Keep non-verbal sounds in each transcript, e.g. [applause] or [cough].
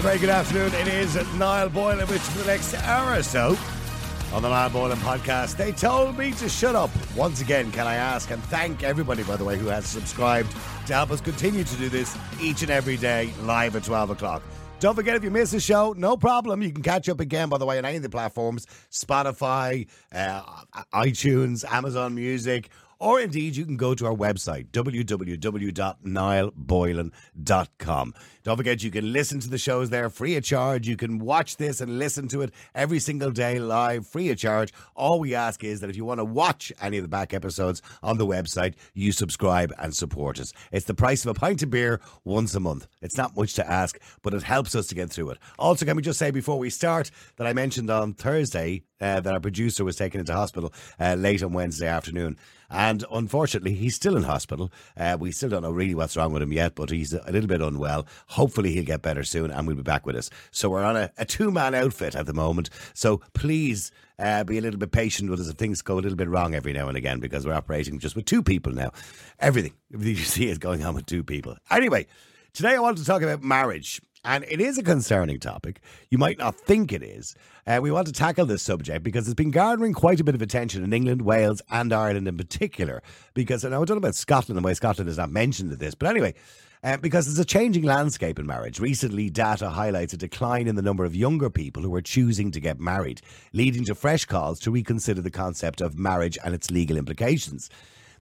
a very good afternoon. It is Niall Boylan, which for the next hour or so on the Niall Boylan podcast. They told me to shut up. Once again, can I ask and thank everybody, by the way, who has subscribed to help us continue to do this each and every day live at 12 o'clock. Don't forget, if you miss the show, no problem. You can catch up again, by the way, on any of the platforms Spotify, uh, iTunes, Amazon Music, or indeed you can go to our website, www.niallboylan.com. Don't forget, you can listen to the shows there free of charge. You can watch this and listen to it every single day live, free of charge. All we ask is that if you want to watch any of the back episodes on the website, you subscribe and support us. It's the price of a pint of beer once a month. It's not much to ask, but it helps us to get through it. Also, can we just say before we start that I mentioned on Thursday uh, that our producer was taken into hospital uh, late on Wednesday afternoon. And unfortunately, he's still in hospital. Uh, we still don't know really what's wrong with him yet, but he's a little bit unwell. Hopefully, he'll get better soon and we'll be back with us. So, we're on a, a two man outfit at the moment. So, please uh, be a little bit patient with us if things go a little bit wrong every now and again because we're operating just with two people now. Everything, [laughs] everything you see is going on with two people. Anyway, today I want to talk about marriage. And it is a concerning topic. You might not think it is. Uh, we want to tackle this subject because it's been garnering quite a bit of attention in England, Wales, and Ireland in particular. Because, and I don't know about Scotland and why Scotland is not mentioned in this, but anyway, uh, because there's a changing landscape in marriage. Recently, data highlights a decline in the number of younger people who are choosing to get married, leading to fresh calls to reconsider the concept of marriage and its legal implications.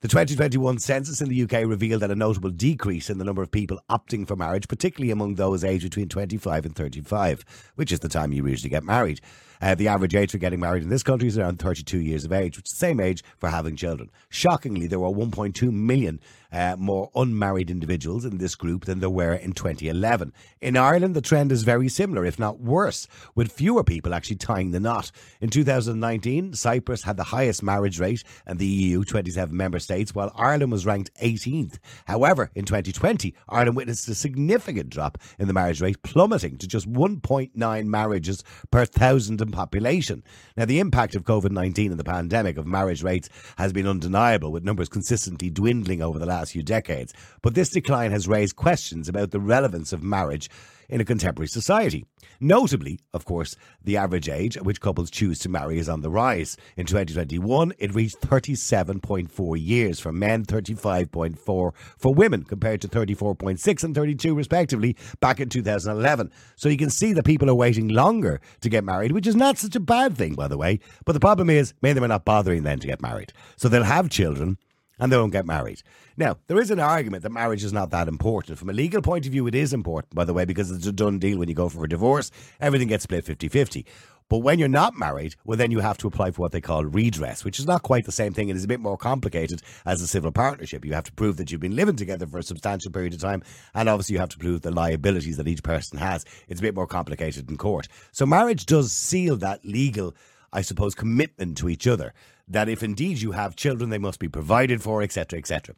The 2021 census in the UK revealed that a notable decrease in the number of people opting for marriage, particularly among those aged between 25 and 35, which is the time you usually get married. Uh, the average age for getting married in this country is around 32 years of age, which is the same age for having children. Shockingly, there were 1.2 million uh, more unmarried individuals in this group than there were in 2011. In Ireland, the trend is very similar, if not worse, with fewer people actually tying the knot. In 2019, Cyprus had the highest marriage rate in the EU 27 member states, while Ireland was ranked 18th. However, in 2020, Ireland witnessed a significant drop in the marriage rate, plummeting to just 1.9 marriages per thousand population. Now, the impact of COVID 19 and the pandemic of marriage rates has been undeniable, with numbers consistently dwindling over the last few decades. But this decline has raised questions about the relevance of marriage in a contemporary society. Notably, of course, the average age at which couples choose to marry is on the rise. In 2021, it reached 37.4 years for men, 35.4 for women, compared to 34.6 and 32 respectively back in 2011. So you can see that people are waiting longer to get married, which is not such a bad thing, by the way. But the problem is, many of them are not bothering then to get married. So they'll have children and they don't get married. Now, there is an argument that marriage is not that important. From a legal point of view, it is important, by the way, because it's a done deal when you go for a divorce. Everything gets split 50 50. But when you're not married, well, then you have to apply for what they call redress, which is not quite the same thing. It is a bit more complicated as a civil partnership. You have to prove that you've been living together for a substantial period of time, and obviously you have to prove the liabilities that each person has. It's a bit more complicated in court. So marriage does seal that legal, I suppose, commitment to each other that if indeed you have children, they must be provided for, etc., etc.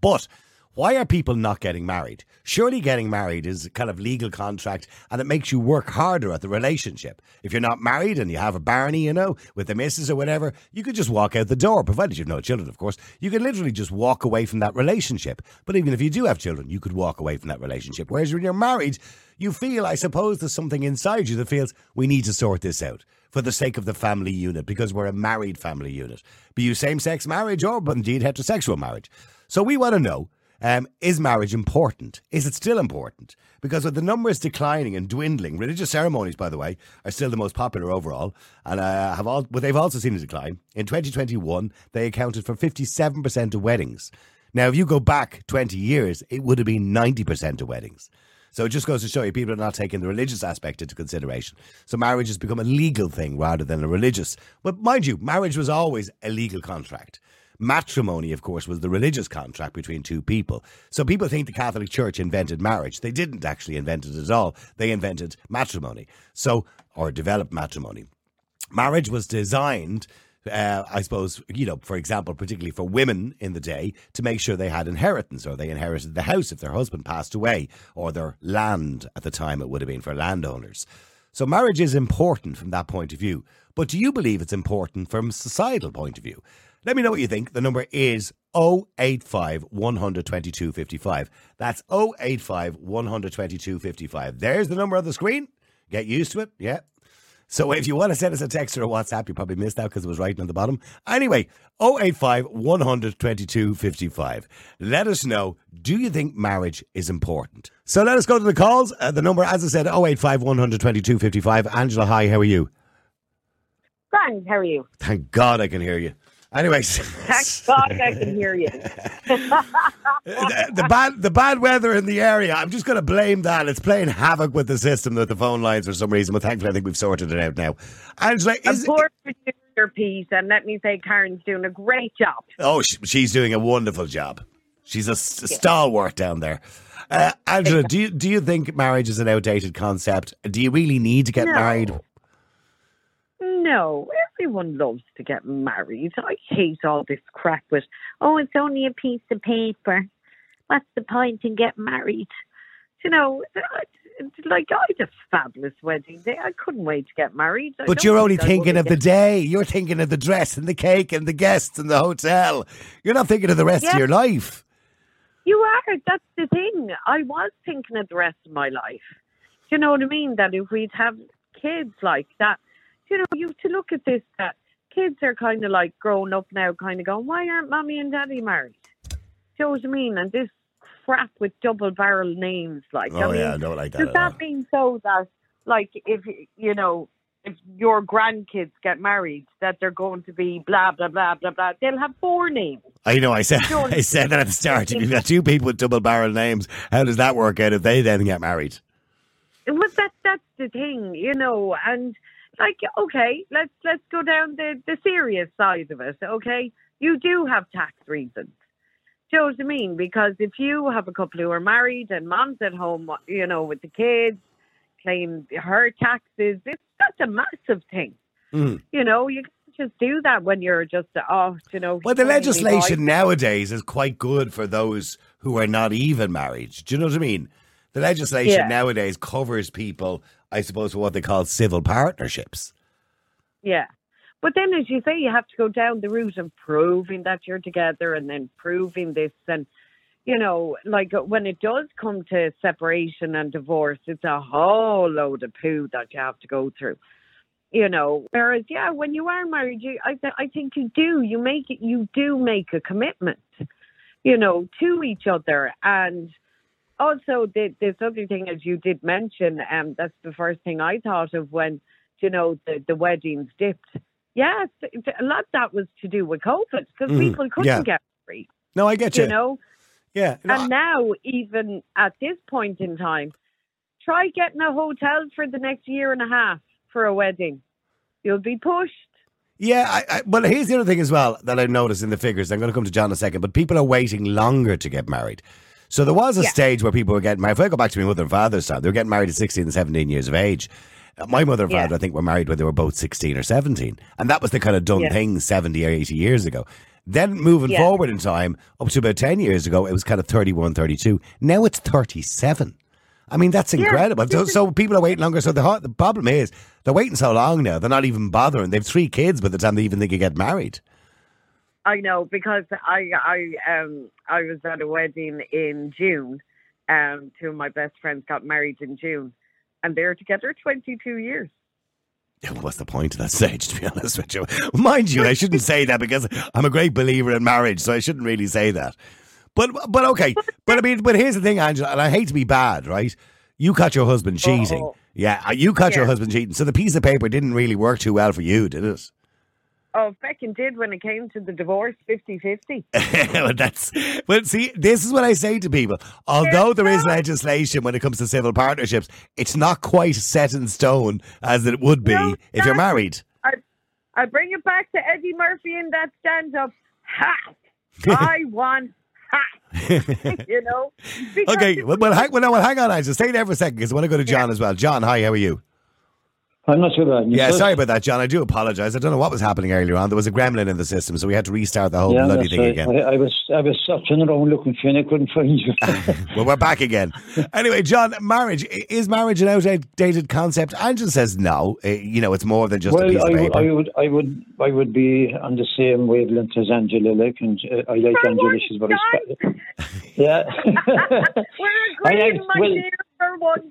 But why are people not getting married? Surely getting married is a kind of legal contract and it makes you work harder at the relationship. If you're not married and you have a Barney, you know, with the missus or whatever, you could just walk out the door, provided you've no children, of course. You can literally just walk away from that relationship. But even if you do have children, you could walk away from that relationship. Whereas when you're married, you feel, I suppose, there's something inside you that feels we need to sort this out for the sake of the family unit because we're a married family unit. Be you same sex marriage or indeed heterosexual marriage. So we want to know um, is marriage important? Is it still important? Because with the numbers declining and dwindling, religious ceremonies, by the way, are still the most popular overall, and uh, have all, but they've also seen a decline. In 2021, they accounted for 57% of weddings. Now, if you go back 20 years, it would have been 90% of weddings. So it just goes to show you people are not taking the religious aspect into consideration. So marriage has become a legal thing rather than a religious. But mind you, marriage was always a legal contract. Matrimony, of course, was the religious contract between two people. So people think the Catholic Church invented marriage. They didn't actually invent it at all. They invented matrimony. So, or developed matrimony. Marriage was designed uh, I suppose, you know, for example, particularly for women in the day, to make sure they had inheritance or they inherited the house if their husband passed away or their land at the time it would have been for landowners. So marriage is important from that point of view. But do you believe it's important from a societal point of view? Let me know what you think. The number is 085 122 55. That's 085 122 55. There's the number on the screen. Get used to it. Yeah. So if you want to send us a text or a WhatsApp, you probably missed out because it was right on the bottom. Anyway, 085 122 55. Let us know, do you think marriage is important? So let us go to the calls. Uh, the number, as I said, 085 122 55. Angela, hi, how are you? Fine, how are you? Thank God I can hear you. Anyways, God I can hear you. [laughs] the, the bad the bad weather in the area. I'm just going to blame that. It's playing havoc with the system with the phone lines for some reason. But thankfully, I think we've sorted it out now. Angela, is poor producer piece, and let me say, Karen's doing a great job. oh, sh- she's doing a wonderful job. She's a, s- stalwart down there. Uh, Angela, do you do you think marriage is an outdated concept? Do you really need to get No. married? No, everyone loves to get married. I hate all this crap with, oh, it's only a piece of paper. What's the point in getting married? You know, like I had a fabulous wedding day. I couldn't wait to get married. I But you're only thinking of the day. You're thinking of the dress and the cake and the guests and the hotel. You're not thinking of the rest of your life. You are. That's the thing. I was thinking of the rest of my life. Do you know what I mean? That if we'd have kids like that, you know, you have to look at this that kids are kind of like grown up now, kind of going, why aren't mommy and daddy married? Do you know what I mean? And this crap with double barrel names, like, I Oh mean, yeah, I don't like that. does at all. that mean so that, like, if you know, if your grandkids get married, that they're going to be blah blah blah blah blah? They'll have four names. I know. I said. I said that at the start. If you've got two people with double barrel names, how does that work out if they then get married? Well, that that's the thing, you know, and like, okay, let's let's go down the the serious side of it. Okay, you do have tax reasons. Do you know what I mean? Because if you have a couple who are married and mom's at home, you know, with the kids, claim her taxes, it's that's a massive thing. Mm. You know, you can't just do that when you're just oh, you know. Well, the legislation nowadays is quite good for those who are not even married. Do you know what I mean? The legislation Yeah. nowadays covers people, I suppose, what they call civil partnerships. Yeah. But then, as you say, you have to go down the route of proving that you're together and then proving this. And, you know, like uh, when it does come to separation and divorce, it's a whole load of poo that you have to go through. You know, whereas, yeah, when you are married, you, I, th- I think you do. You make it, you do make a commitment, you know, to each other. And also, the, this other thing, as you did mention, um, that's the first thing I thought of when, you know, the, the weddings dipped. Yes, a lot of that was to do with COVID because Mhm, people couldn't yeah. get free. No, I get you. you know. yeah. No, And now, even at this point in time, try getting a hotel for the next year and a half for a wedding. You'll be pushed. Yeah, I, I, well, here's the other thing as well that I noticed in the figures. I'm going to come to John in a second, but people are waiting longer to get married. So there was a Yeah. stage where people were getting married. If I go back to my mother and father's time, they were getting married at 16 and 17 years of age. Uh, My mother and Yeah. father, I think, were married when they were both 16 or 17. And that was the kind of done Yeah. thing 70 or 80 years ago. Then moving Yeah. forward in time, up to about 10 years ago, it was kind of 31, 32. Now it's 37. I mean, that's incredible. so, so people are waiting longer. So the, the problem is they're waiting so long now, they're not even bothering. They've three kids by the time they even think you get married. I know because I I um I was at a wedding in June. Um, two of my best friends got married in June, and they're together twenty two years. Yeah, What's the point of that stage, to be honest with you? Mind you, I shouldn't say that because I'm a great believer in marriage, so I shouldn't really say that. But but okay. But I mean, but here's the thing, Angela, and I hate to be bad, right? You caught your husband cheating. Oh. Yeah, you caught your husband cheating. So the piece of paper didn't really work too well for you, did it? Oh, Feckin did when it came to the divorce 50-50. [laughs] well, that's well. See, this is what I say to people. Although there is legislation when it comes to civil partnerships, it's not quite set in stone as it would be No, if you're that's- married. I bring it back to Eddie Murphy in that stand-up. Ha! [laughs] I want ha! [laughs] you know? Because Okay, well, hang, well, no, well, hang on, Angela. Stay there for a second because I want to go to John as well. John, hi, how are you? I'm not sure about Yeah, sorry about that, John. I do apologise. I don't know what was happening earlier on. There was a gremlin in the system, so we had to restart the whole Yeah, bloody thing right. again. I, I was I was searching around looking for you and I couldn't find you. [laughs] well, we're back again. Anyway, John, marriage is marriage an outdated concept? Angela says no. Uh, You know, it's more than just well, a piece I, of would- paper. I would I would I would be on the same wavelength as Angela. Like, and uh, I like For Angela. She's very John. spe- [laughs] yeah. [laughs] We're I agreeing, like- my well- dear, for once.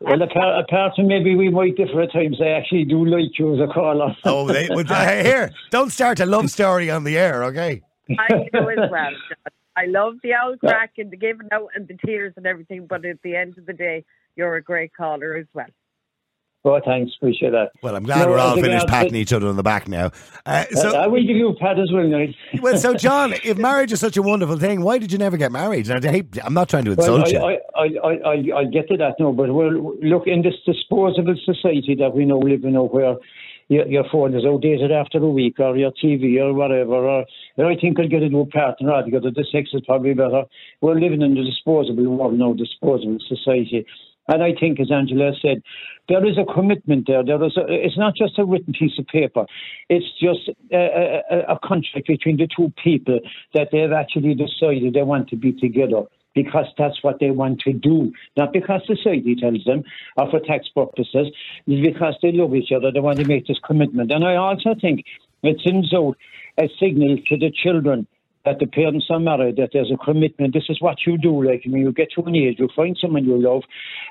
Well, apart, apart from maybe we might differ at times, I actually do like you as a caller. [laughs] oh, they, well, hey, here, don't start a love story on the air, okay? I do as well. I love the old crack and the giving out and the tears and everything, but at the end of the day, you're a great caller as well. Oh, thanks. Appreciate that. Well, I'm glad No, we're all finished patting to- each other on the back now. Uh, so, I will give you a pat as well, Night. [laughs] well, so John, [laughs] if marriage is such a wonderful thing, why did you never get married? I I'm not trying to Well, insult you. I, I, I, I, I get to that now, but well, look, in this disposable society that we now live in, where your, your phone is outdated after a week, or your TV, or whatever, or or I think I'll get a new partner altogether. The sex is probably better. We're living in the disposable world now, disposable society. And I think, as Angela said, there is a commitment there. There is a, it's not just a written piece of paper. It's just a, a, a- contract between the two people that they've actually decided they want to be together because that's what they want to do, not because society tells them or for tax purposes, because they love each other. They want to make this commitment. And I also think it sends out a signal to the children that the parents are married, that there's a commitment. This is what you do. Like when you get to an age, you find someone you love,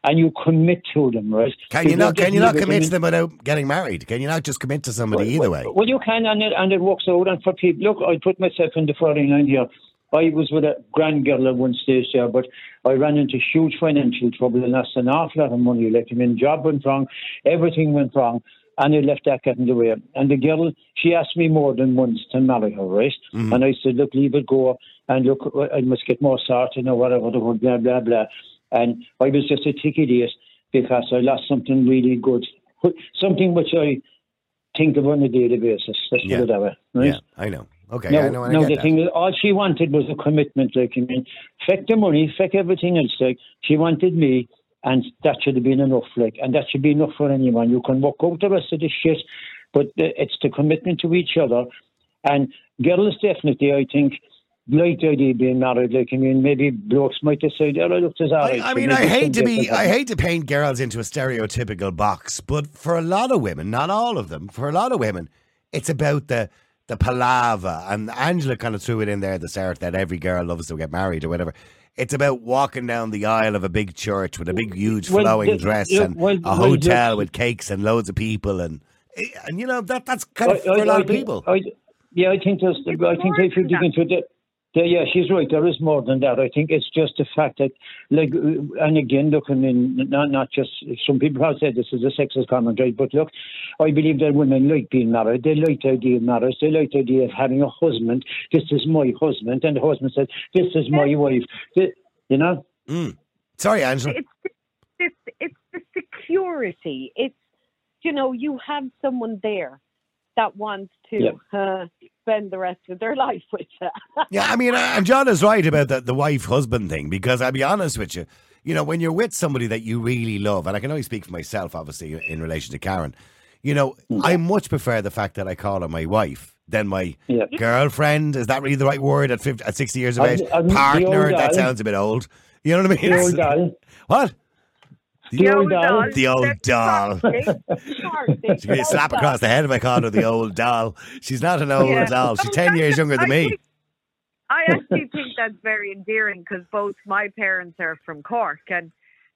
and you commit to them, right? Can you not? Can you not commit to them without getting married? Can you not just commit to somebody either way? well, you can, and it, and it works out. And for people, look, I put myself in the 49 here. I was with a grand girl at one stage there, but I ran into huge financial trouble and lost an awful lot of money. Like, I mean, job went wrong, everything went wrong, and I left that getting the way. And the girl, she asked me more than once to marry her, right? Mm. And I said, look, leave it go, and look, I must get more sorted or whatever, blah, blah, blah. And I was just a tick idiot because I lost something really good, something which I think of on a daily basis. Let's Yeah. put it that way, right? Yeah, I know. Okay, No, I know. And no I the that. thing is, all she wanted was a commitment. Like, I mean, feck the money, feck everything else. Like, she wanted me, and that should have been enough. Like, and that should be enough for anyone. You can work out the rest of the shit, but it's the commitment to each other. And girls definitely, I think, like the idea of being married. Like, I mean, maybe blokes might decide, oh, look, there's all I. I mean, I hate to be, I hate to paint girls into a stereotypical box, but for a lot of women, not all of them, for a lot of women, it's about the the palaver. And Angela kind of threw it in there at the start that every girl loves to get married or whatever. It's about walking down the aisle of a big church with a big, huge Well, flowing the- dress yeah, and well, a hotel look- with cakes and loads of people and eh, and you know that that's kind of I- for a I- lot I of think- people. I, yeah, I think there's. It's I think more if you than dig that. into the, the, yeah, she's right. There is more than that. I think it's just the fact that, like, and again, look, I mean, not not just some people have said this is a sexist comment, right? But look, I believe that women like being married. They like the idea of marriage. They like the idea of having a husband. This is my husband, and the husband says, "This is my wife." The- you know. Mm. Sorry, Angela. It's it's it's the security. It's you know you have someone there that wants to Yeah. uh, spend the rest of their [laughs] life with you. Yeah, I mean, and John is right about the, the wife husband thing because I'll be honest with you, you know, when you're with somebody that you really love, and I can only speak for myself, obviously, in relation to Karen, you know, I much prefer the fact that I call her my wife than my Yeah. girlfriend. Is that really the right word at 50, at 60 years of age? um, the Partner, that sounds a bit old. You know what I mean? The old doll. [laughs] What? The old doll. The old doll. She'd give me a slap across the head if I called her the old doll. She's not an old Yeah. doll. She's Oh, 10 years younger than me. I actually think that's very endearing because both my parents are from Cork and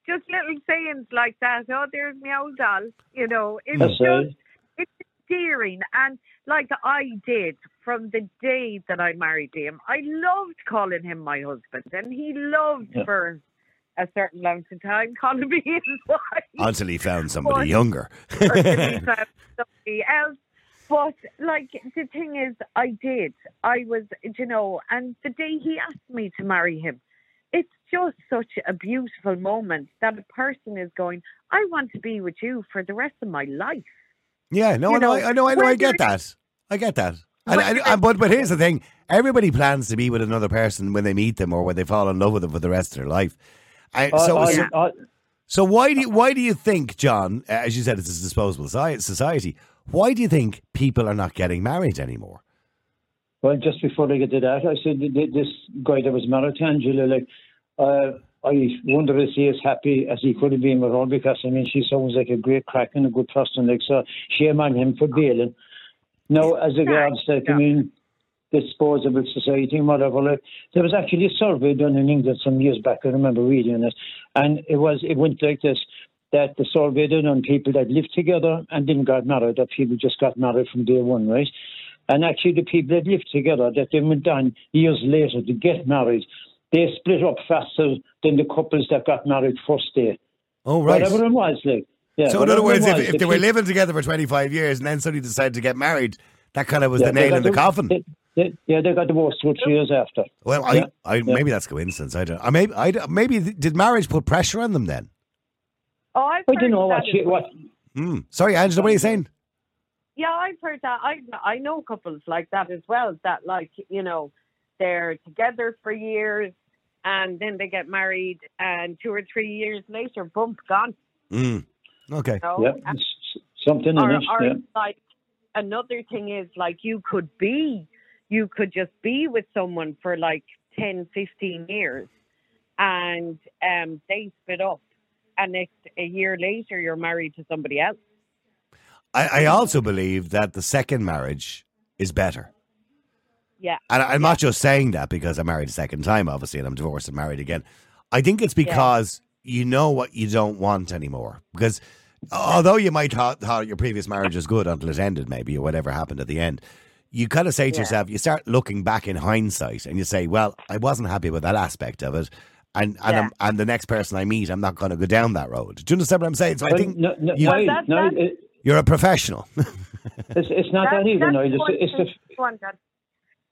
just little sayings like that. Oh, there's my old doll. You know, it's That's just it's endearing and like I did from the day that I married him. I loved calling him my husband, and he loved Yeah. for a certain length of time me his wife. Until he found somebody But- younger. [laughs] did he [laughs] found somebody else. But like the thing is, I did. I was, you know, and the day he asked me to marry him, it's just such a beautiful moment that a person is going, I want to be with you for the rest of my life. Yeah, no, You I know, know, I know, I know, I get that. I get that. And, and, and, but but here's the thing: everybody plans to be with another person when they meet them or when they fall in love with them for the rest of their life. I, so, I, so- I, So why do you, why do you think, John? uh, As you said, it's a disposable society. Why do you think people are not getting married anymore? Well, just before I get to that, I said th- th- this guy that was married to Angela, like, uh, I wonder if he is happy as he could have been with her because, I mean, she sounds like a great crack and a good person. Like, so shame on him for bailing. Now, as regards, like, I mean, disposable society and whatever, there was actually a survey done in England some years back. I remember reading it, and it was it went like this: that the survey done on people that lived together and didn't get married, that people just got married from day one, right? And actually, the people that lived together, that they went down years later to get married, they split up faster than the couples that got married first day. Oh, right. Whatever it was, like. Yeah, So in other words, it if, if the they were living together for 25 years and then suddenly decided to get married, that kind of was yeah, the nail in the di- coffin. they- they- yeah, they got divorced two or three years after. well, I, yeah, I yeah. maybe that's coincidence. I don't. I maybe, I, maybe did marriage put pressure on them then? Oh, I've I heard don't know what that she, what. Hmm. Sorry, Angela, what are you saying? Yeah, I've heard that. I I know couples like that as well. That like you know, they're together for years, and then they get married, and two or three years later, bump, gone. Hmm. Okay. You know? Yeah, And- s- something in or, or Yeah. like another thing is like you could be, you could just be with someone for like 10, 15 years, and um, they split up, and next a year later you're married to somebody else. I, I also believe that the second marriage is better. Yeah. And I'm not just saying that because I'm married a second time, obviously, and I'm divorced and married again. I think it's because you know what you don't want anymore. Because although you might thought, thought your previous marriage was good until it ended, maybe, or whatever happened at the end, you kind of say to Yeah. yourself, you start looking back in hindsight and you say, well, I wasn't happy with that aspect of it. And and, Yeah. I'm, and the next person I meet, I'm not going to go down that road. Do you understand what I'm saying? So I think no, no, you- no, Well, that- no, that- it- you're a professional. [laughs] it's, it's not that, even. that's Niall. It's, one it's the Go on, Dad.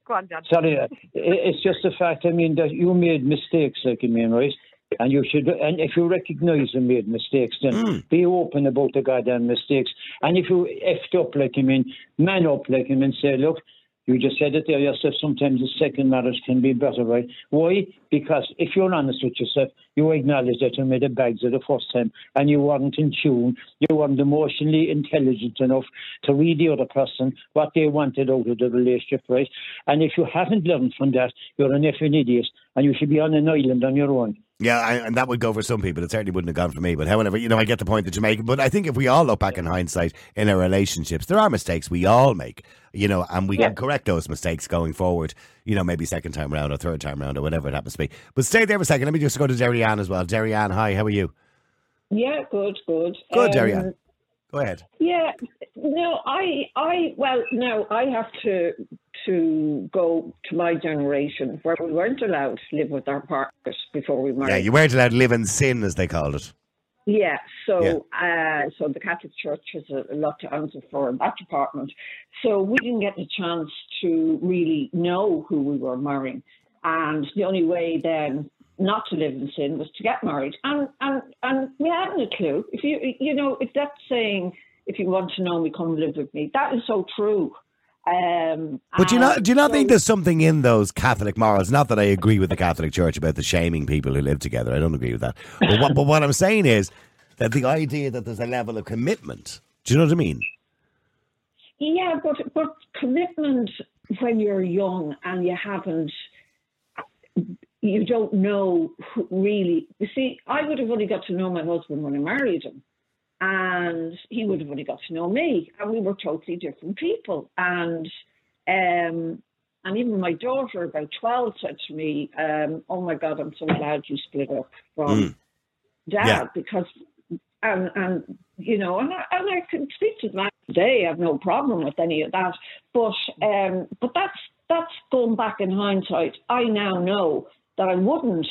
Go on, Dad. Sorry, uh, it's just the fact. I mean that you made mistakes, like I mean, right? And you should, and if you recognise you made mistakes, then Mm. be open about the goddamn mistakes. And if you effed up, like I mean, man up, like I mean, say, look, you just said it there yourself. Sometimes the second marriage can be better, right? Why? Because if you're honest with yourself, you acknowledge that you made a bags of the first time, and you weren't in tune. You weren't emotionally intelligent enough to read the other person what they wanted out of the relationship, right? And if you haven't learned from that, you're an effing idiot, and you should be on an island on your own. Yeah, I, and that would go for some people. It certainly wouldn't have gone for me. But however, you know, I get the point that you make. But I think if we all look back in hindsight in our relationships, there are mistakes we all make, you know, and we Yeah. can correct those mistakes going forward, you know, maybe second time round or third time round or whatever it happens to be. But stay there for a second. Let me just go to Derianne as well. Derianne, hi, how are you? Yeah, good, good. Good, Um, Derianne. Go ahead. Yeah, no, I, I, well, no, I have to to go to my generation where we weren't allowed to live with our partners before we married. Yeah, you weren't allowed to live in sin, as they called it. Yeah, so Uh, so the Catholic Church has a, a lot to answer for in that department. So we didn't get the chance to really know who we were marrying, and the only way then not to live in sin was to get married, and and and we hadn't a clue. If you you know if that's saying if you want to know me, come live with me. That is so true. Um, But do you not do you not so- think there's something in those Catholic morals? Not that I agree with the Catholic Church about the shaming people who live together. I don't agree with that. But what, but what I'm saying is that the idea that there's a level of commitment. Do you know what I mean? Yeah, but but commitment when you're young and you haven't, you don't know really. You see, I would have only got to know my husband when I married him, and he would have only got to know me, and we were totally different people. And um, and even my daughter, about twelve, said to me, um, "Oh my God, I'm so glad you split up from dad Yeah. because." And, and you know, and I, and I can speak to them today. I have no problem with any of that. But um, but that's that's going back in hindsight. I now know that I wouldn't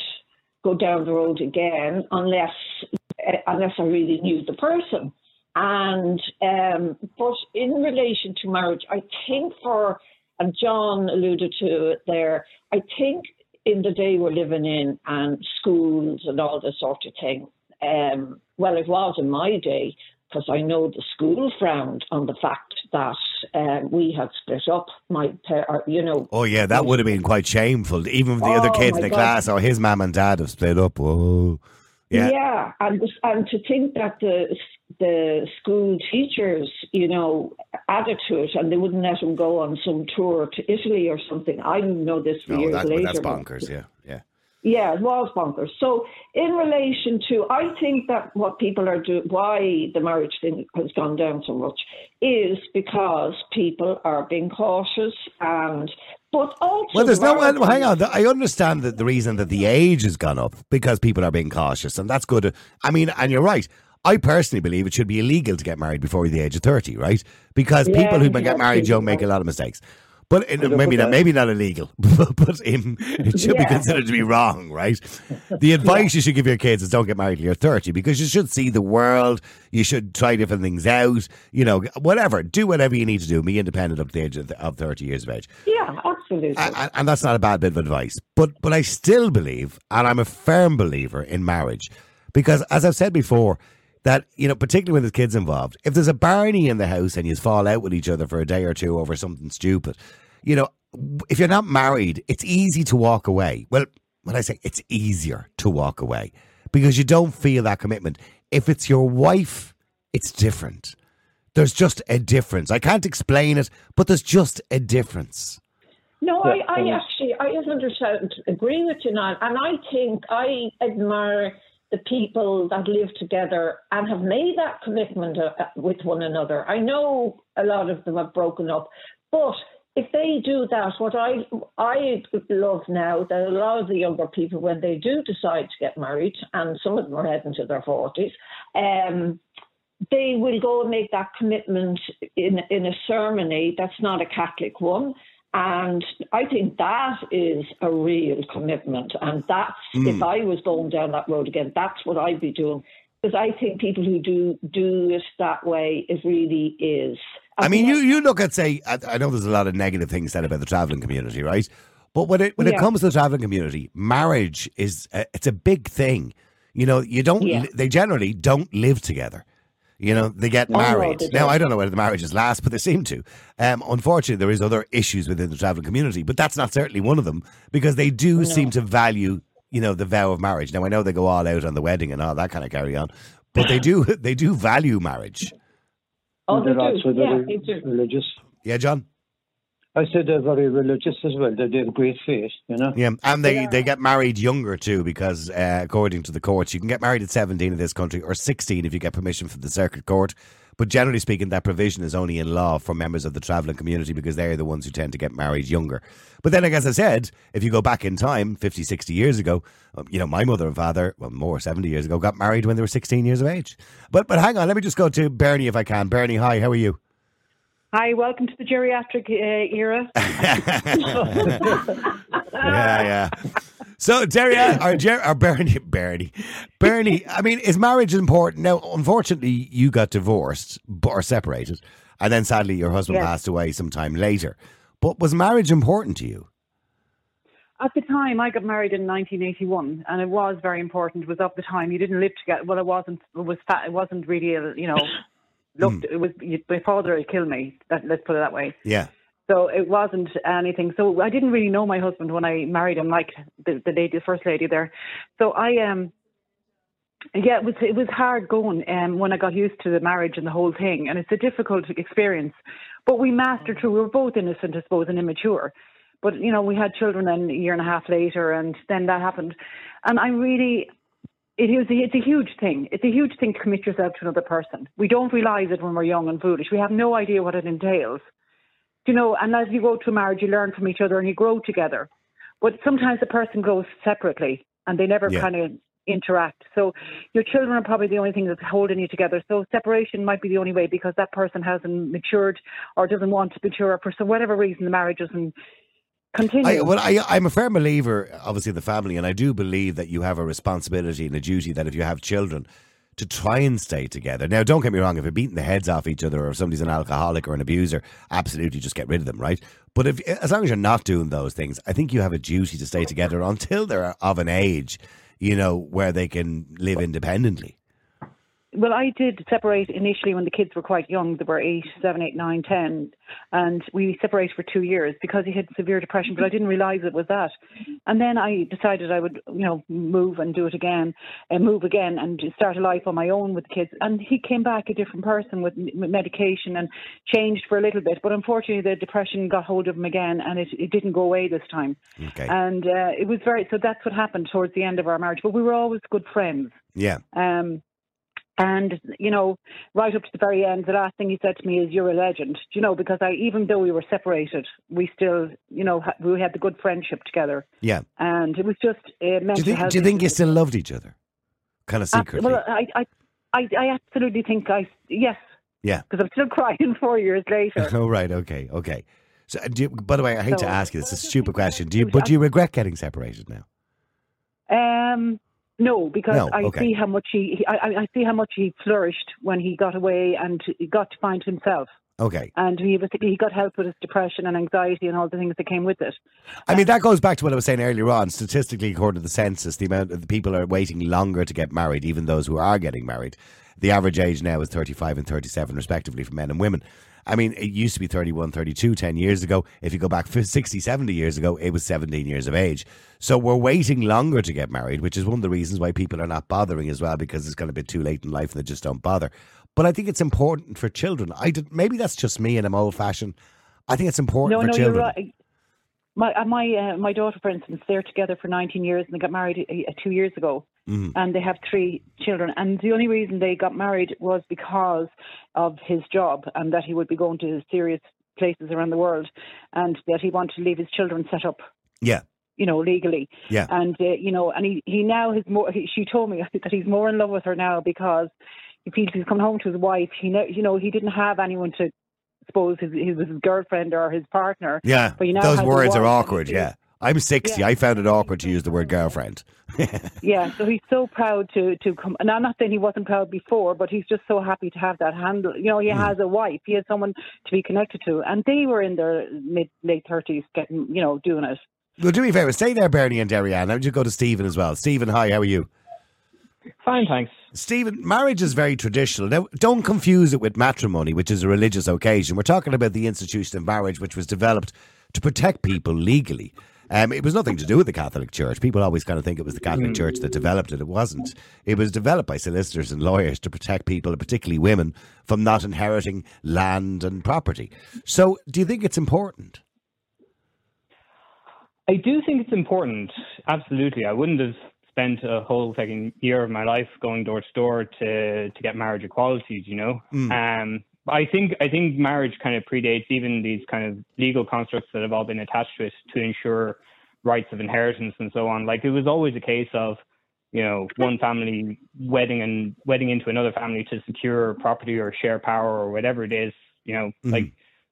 go down the road again unless uh, unless I really knew the person. And um, but in relation to marriage, I think for and John alluded to it there. I think in the day we're living in and schools and all this sort of thing. Um, well, it was in my day because I know the school frowned on the fact that uh, we had split up. My, par- you know, Oh yeah, that would have been quite shameful. Even the other Oh, kids in the God. class or his mum and dad have split up. Whoa. Yeah. yeah, and and to think that the the school teachers, you know, added to it, and they wouldn't let him go on some tour to Italy or something. I didn't know this for No, years that, later. that's bonkers. Yeah, yeah. Yeah, it was bonkers. So, in relation to, I think that what people are doing, why the marriage thing has gone down so much, is because people are being cautious and, but also. Well, there's no. Well, hang on. I understand that the reason that the age has gone up because people are being cautious, and that's good. I mean, and you're right. I personally believe it should be illegal to get married before the age of thirty, right? Because Yeah, people who get married young make a lot of mistakes. But in, maybe not, maybe not illegal, [laughs] but in, it should be considered to be wrong, right? The [laughs] advice you should give your kids is don't get married till you're 30 because you should see the world. You should try different things out. You know, whatever. Do whatever you need to do. Be independent up to the age of, of 30 years of age. Yeah, absolutely. And, and that's not a bad bit of advice. But but I still believe, and I'm a firm believer in marriage, because as I've said before, that you know, particularly when there's kids involved, if there's a Barney in the house and you fall out with each other for a day or two over something stupid, you know, if you're not married, it's easy to walk away. Well, when I say it's easier to walk away because you don't feel that commitment. If it's your wife, it's different. There's just a difference. I can't explain it, but there's just a difference. No, I, Yeah, I actually, I 100% agree with you now. And I think I admire the people that live together and have made that commitment uh, with one another. I know a lot of them have broken up, but if they do that, what I I love now that a lot of the younger people, when they do decide to get married, and some of them are heading to their forties, um, they will go and make that commitment in in a ceremony that's not a Catholic one. And I think that is a real commitment. And that's, hmm. if I was going down that road again, that's what I'd be doing. Because I think people who do do it that way, it really is. I mean, you, you look at say I, I know there's a lot of negative things said about the traveling community, right? But when it when it comes to the traveling community, marriage is a, it's a big thing. You know, you don't. Yeah. They generally don't live together. You know, they get no, married. they now. I don't know whether the marriages last, but they seem to. Um, unfortunately, there is other issues within the traveling community, but that's not certainly one of them because they do seem to value, you know, the vow of marriage. Now, I know they go all out on the wedding and all that kind of carry on, but they do [laughs] they do value marriage. oh, they do. Yeah, they do. religious. Yeah, John. I said they're very religious as well. They they have great faith, you know. Yeah, and they, they get married younger too because uh, according to the courts, you can get married at 17 in this country or 16 if you get permission from the circuit court. But generally speaking, that provision is only in law for members of the travelling community because they're the ones who tend to get married younger. But then, like, as I said, if you go back in time, 50, 60 years ago, um, you know, my mother and father, well, more, 70 years ago, got married when they were 16 years of age. But but hang on, let me just go to Bernie if I can. Bernie, hi, how are you? Hi, welcome to the geriatric uh, era. [laughs] [laughs] yeah, yeah. So, Terry, or, Jer- or Bernie, Bernie, Bernie. I mean, is marriage important? Now, unfortunately, you got divorced or separated, and then sadly, your husband Yes. passed away sometime later. But was marriage important to you? At the time, I got married in 1981, and it was very important. It was of the time you didn't live together. Well, it wasn't. It was fat. It wasn't really. A, you know, looked. It was my father would kill me. That, let's put it that way. Yeah, So it wasn't anything. So I didn't really know my husband when I married him, like the, the lady, the first lady there. So I um, yeah, it was it was hard going um when I got used to the marriage and the whole thing, and it's a difficult experience. But we mastered through. We were both innocent, I suppose, and immature. But you know, we had children then a year and a half later, and then that happened. And I really, it is a, it's a huge thing. It's a huge thing to commit yourself to another person. We don't realise it when we're young and foolish. We have no idea what it entails you know, and as you go to marriage, you learn from each other and you grow together. But sometimes the person grows separately and they never Yeah. kind of interact. So your children are probably the only thing that's holding you together. So separation might be the only way because that person hasn't matured or doesn't want to mature or for some whatever reason the marriage doesn't continue. I, well, I, I'm a firm believer, obviously, of the family, and I do believe that you have a responsibility and a duty that if you have children, to try and stay together. Now, don't get me wrong, if you're beating the heads off each other or if somebody's an alcoholic or an abuser, absolutely just get rid of them, right? But if as long as you're not doing those things, I think you have a duty to stay together until they're of an age, you know, where they can live independently. Well, I did separate initially when the kids were quite young. They were eight, seven, eight, nine, ten, and we separated for two years because he had severe depression. But I didn't realise it was that. And then I decided I would, you know, move and do it again, and move again, and start a life on my own with the kids. And he came back a different person with medication and changed for a little bit. But unfortunately, the depression got hold of him again, and it, it didn't go away this time. Okay. And uh, it was very so. That's what happened towards the end of our marriage. But we were always good friends. Yeah. Um, and you know, right up to the very end, the last thing he said to me is, "You're a legend." Do you know? Because I, even though we were separated, we still, you know, ha- we had the good friendship together, Yeah. and it was just uh, mental Do you think? health Do you think you still loved each other? Kind of Ab- secretly. Well, I, I, I, I absolutely think I yes, Yeah. because I'm still [laughs] crying four years later. [laughs] oh right. Okay. Okay. So, do you, by the way, I hate to ask you. It's a stupid question. Do you? But do you regret getting separated now? Um, no, because No, I okay. see how much he, he I, I- I see how much he flourished when he got away and he got to find himself. Okay. And he was he got help with his depression and anxiety and all the things that came with it. I mean, that goes back to what I was saying earlier on. Statistically, according to the census, the amount of the people are waiting longer to get married, even those who are getting married. The average age now is 35 and 37, respectively, for men and women. I mean, it used to be 31, 32 10 years ago. If you go back 60, 70 years ago, it was 17 years of age. So we're waiting longer to get married, which is one of the reasons why people are not bothering as well, because it's kind of a bit too late in life and they just don't bother. But I think it's important for children. I did, maybe that's just me and I'm old fashioned. I think it's important no, for no, children. you're right. My uh, my uh, my daughter, for instance, they're together for 19 years and they got married uh, two years ago, Mhm. and they have three children. And the only reason they got married was because of his job and that he would be going to serious places around the world, and that he wanted to leave his children set up Yeah. you know, legally. Yeah. And uh, you know, and he he now has more. He, she told me [laughs] that he's more in love with her now because he feels he's come home to his wife. He know, you know, he didn't have anyone to suppose his his, his girlfriend or his partner. Yeah, But you now those words are awkward. Yeah, I'm 60. Yeah. I found it awkward to use the word girlfriend. [laughs] Yeah, so he's so proud to to come. And I'm not saying he wasn't proud before, but he's just so happy to have that handle. You know, he hmm. has a wife. He has someone to be connected to, and they were in their mid late thirties, getting you know doing it. Well, do me a favour, stay there, Bernie and Derianne. Now, just go to Stephen as well. Stephen, hi, how are you? Fine, thanks. Stephen, marriage is very traditional. Now, don't confuse it with matrimony, which is a religious occasion. We're talking about the institution of marriage, which was developed to protect people legally. Um, it was nothing to do with the Catholic Church. People always kind of think it was the Catholic Church that developed it. It wasn't. It was developed by solicitors and lawyers to protect people, particularly women, from not inheriting land and property. So, do you think it's important? I do think it's important. Absolutely. I wouldn't have spent a whole second year of my life going door to door to to get marriage equality, you know. Um I think I think marriage kind of predates even these kind of legal constructs that have all been attached to it to ensure rights of inheritance and so on. Like it was always a case of, you know, one family wedding and wedding into another family to secure property or share power or whatever it is, you know, Mhm. like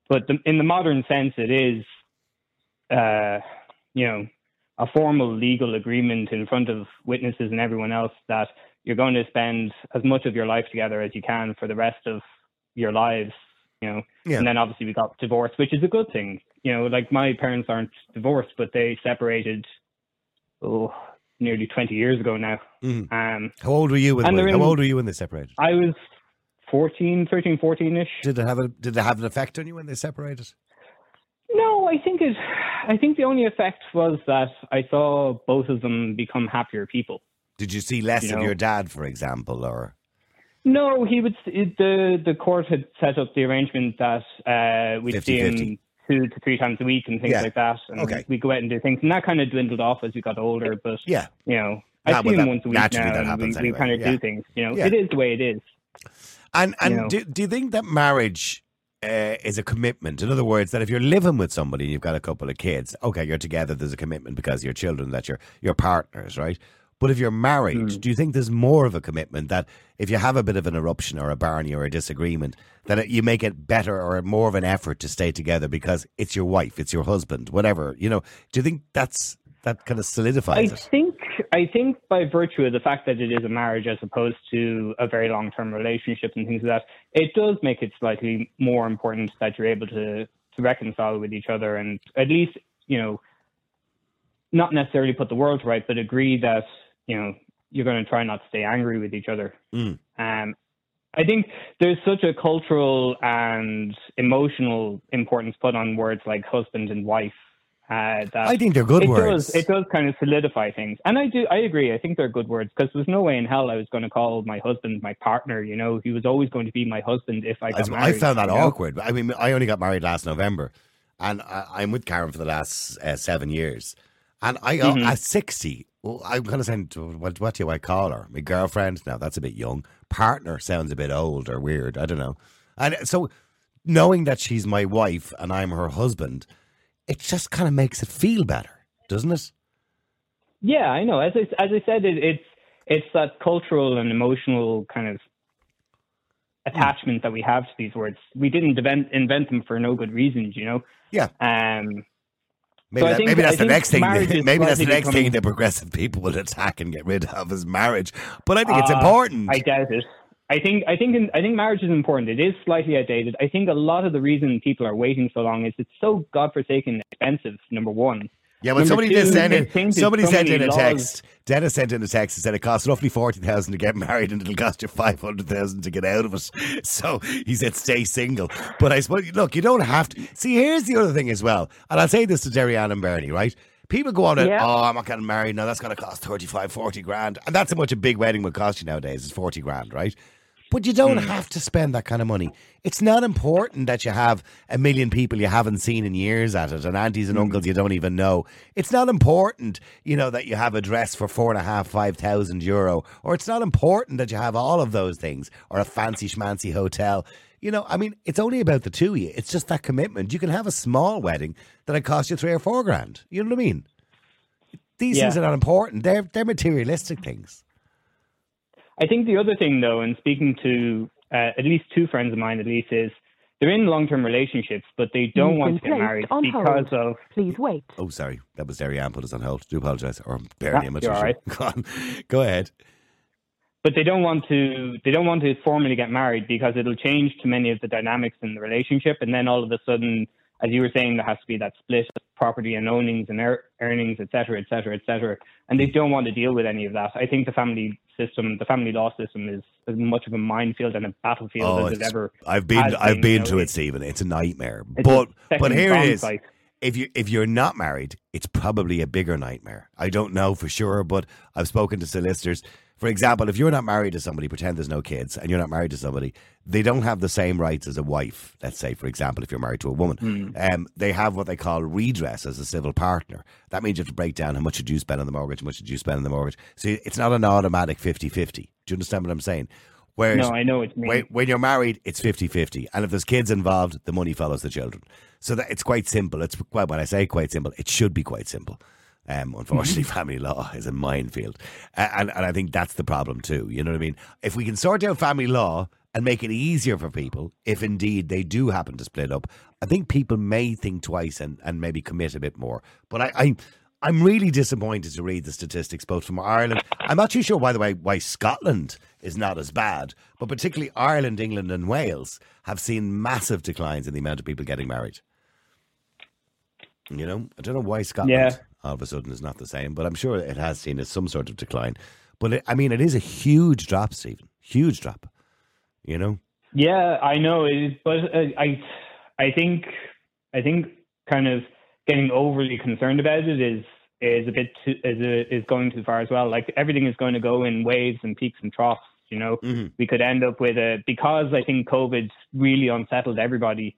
but the, in the modern sense it is uh you know, a formal legal agreement in front of witnesses and everyone else that you're going to spend as much of your life together as you can for the rest of your lives, you know. Yeah. And then obviously we got divorced, which is a good thing. You know, like my parents aren't divorced, but they separated oh nearly 20 years ago now. Mhm. Um, How old were you when they're how old were you when they separated? I was 14, 13, 14 ish. Did it have a did it have an effect on you when they separated? No, I think it. I think the only effect was that I saw both of them become happier people. Did you see less You of know- your dad, for example, or No, he would. The the court had set up the arrangement that uh, we'd see 50-50. him two to three times a week and things Yeah. like that, and Okay. we go out and do things, and that kind of dwindled off as we got older. But yeah? you know, I see him once a week naturally now, that and happens we, anyway, we kind of yeah. do things. You know, Yeah. it is the way it is. And and You know. do, do you think that marriage uh, is a commitment? In other words, that if you're living with somebody and you've got a couple of kids, okay, you're together. There's a commitment because you're children, that you're your partners, right? But if you're married, Hmm. do you think there's more of a commitment that if you have a bit of an eruption or a barney or a disagreement, that it, you make it better or more of an effort to stay together because it's your wife, it's your husband, whatever. You know, do you think that's that kind of I solidifies it? think I think by virtue of the fact that it is a marriage as opposed to a very long term relationship and things like that, it does make it slightly more important that you're able to to reconcile with each other and at least you know not necessarily put the world to right, but agree that you know you're going to try not to stay angry with each other. Mm. Um, I think there's such a cultural and emotional importance put on words like husband and wife. Uh, I think they're good it words. Does, it does kind of solidify things, and I do. I agree. I think they're good words because there's no way in hell I was going to call my husband my partner. You know, he was always going to be my husband if I got As- married. I found that you know? awkward. I mean, I only got married last November, and I, I'm with Karen for the last uh, seven years. And I, uh, Mhm. at 60, well, I'm kind of saying, what, what do I call her? My girlfriend? Now that's a bit young. Partner sounds a bit old or weird. I don't know. And so, knowing that she's my wife and I'm her husband, it just kind of makes it feel better, doesn't it? Yeah, I know. As I as I said, it, it's it's that cultural and emotional kind of attachment that we have to these words. We didn't invent invent them for no good reasons, you know. Yeah. Um. Maybe, So that, think- maybe that's I the next thing. Maybe that's the next thing becoming- that progressive people will attack and get rid of is marriage. But I think it's Uh, important. I doubt it. I think I think I think marriage is important. It is slightly outdated. I think a lot of the reason people are waiting so long is it's so godforsaken expensive. Number one. Yeah, but somebody two, just sent in. Somebody so sent in a laws. text. Dennis sent in a text and said it costs roughly forty thousand to get married, and it'll cost you five hundred thousand to get out of it. [laughs] So he said, "Stay single." But I suppose, look, you don't have to. See, here's the other thing as well, and I'll say this to Derry Ann and Bernie, right? People go on and, Yeah. oh, I'm not getting married now. That's going to cost 35, 40 grand. And that's how much a big wedding would cost you nowadays, is 40 grand, right? But you don't hmm. have to spend that kind of money. It's not important that you have a million people you haven't seen in years at it and aunties and hmm. uncles you don't even know. It's not important, you know, that you have a dress for four and a half, five thousand euro. Or it's not important that you have all of those things or a fancy schmancy hotel. You know, I mean, it's only about the two of you. It's just that commitment. You can have a small wedding that'll cost you three or four grand. You know what I mean? These Yeah. things are not important. They're they're materialistic things. I think the other thing, though, and speaking to uh, at least two friends of mine, at least, is they're in long-term relationships, but they don't You've want to get married on because hold. of Please wait. Oh, sorry. That was Derry Ann put us on hold. Do apologise. Or barely. Yeah, I'm not you're too. Go on. Go ahead. but they don't want to they don't want to formally get married because it'll change to many of the dynamics in the relationship and then all of a sudden as you were saying there has to be that split of property and ownings and ear- earnings et cetera et cetera et cetera and they don't want to deal with any of that i think the family system the family law system is as much of a minefield and a battlefield Oh, as it ever I've been I've been, been you to it, Stephen. It's a nightmare. it's a But but second here it is. site. If you if you're not married, it's probably a bigger nightmare. I don't know for sure, but I've spoken to solicitors. For example, if you're not married to somebody, pretend there's no kids, and you're not married to somebody, they don't have the same rights as a wife. Let's say, for example, if you're married to a woman, Hmm. um, they have what they call redress as a civil partner. That means you have to break down how much did you spend on the mortgage, how much did you spend on the mortgage. So it's not an automatic 50-50. Do you understand what I'm saying? Whereas no i know you when, when you're married, it's 50 50. And if there's kids involved, the money follows the children. So that it's quite simple. It's well, when I say quite simple, it should be quite simple. Um, [laughs] unfortunately, family law is a minefield. And, and I think that's the problem too. You know what I mean? If we can sort out family law and make it easier for people, if indeed they do happen to split up, I think people may think twice and, and maybe commit a bit more. But I, I, I'm really disappointed to read the statistics both from Ireland. I'm not too sure, by the way, why Scotland is not as bad, but particularly Ireland, England, and Wales have seen massive declines in the amount of people getting married. You know, I don't know why Scotland Yeah. All of a sudden is not the same, but I'm sure it has seen a- some sort of decline. But it, I mean, it is a huge drop, Stephen. Huge drop. You know, Yeah, I know it is, but uh, I, I think, I think, kind of getting overly concerned about it is is a bit too, is a, is going too far as well. Like everything is going to go in waves and peaks and troughs. You know, Mhm. we could end up with a because I think COVID really unsettled everybody.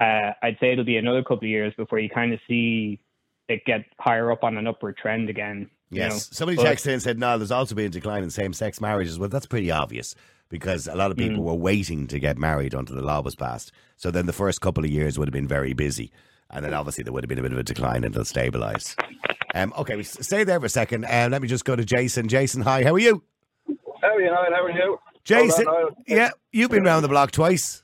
Uh, I'd say it'll be another couple of years before you kind of see it get higher up on an upward trend again. you Yes. know. Somebody But- texted in and said, no, there's also been a decline in same sex marriages. Well, that's pretty obvious because a lot of people Mm. were waiting to get married until the law was passed. So then the first couple of years would have been very busy. And then obviously there would have been a bit of a decline until it'll stabilise. Um, okay, we stay there for a second. Um, let me just go to Jason. Jason, hi, how are you? How are you, Niall? How are you? Jason, on, yeah, you've been round the block twice.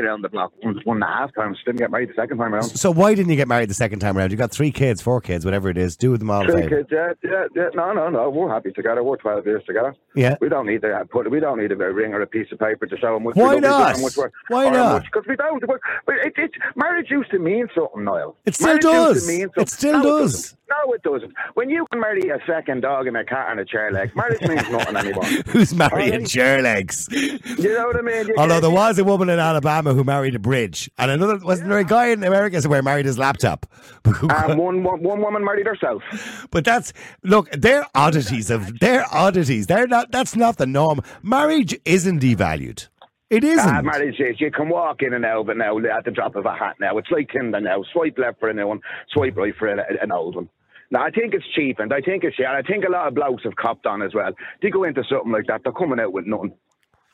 Around the block one one and a half times. Didn't get married the second time around. So why didn't you get married the second time around? You got three kids, four kids, whatever it is. Do with them all Three kids, yeah, yeah, yeah. No, no, no. We're happy together. We're 12 years together. Yeah. We don't need to put. We don't need a ring or a piece of paper to show how much. Why we love each not? much Why not? Because we don't. But it, it, marriage used to mean something, Niall. It still marriage does. Used to mean It still no, does. doesn't. No, it doesn't. When you can marry a second dog and a cat and a chair leg, marriage means nothing [laughs] anymore. Who's marrying chair legs? You know what I mean? You Although there was a woman in Alabama who married a bridge, and another wasn't there a guy in America somewhere married his laptop? [laughs] and one, one one woman married herself. But that's look, they're oddities of they're oddities. They're not. That's not the norm. Marriage isn't devalued. It isn't. Ah, marriage is you can walk in and out of it now at the drop of a hat now. It's like Tinder now. Swipe left for a new one, swipe right for a, an old one. Now, I think it's cheap and I think it's yeah, I think a lot of blokes have copped on as well. They go into something like that, they're coming out with nothing.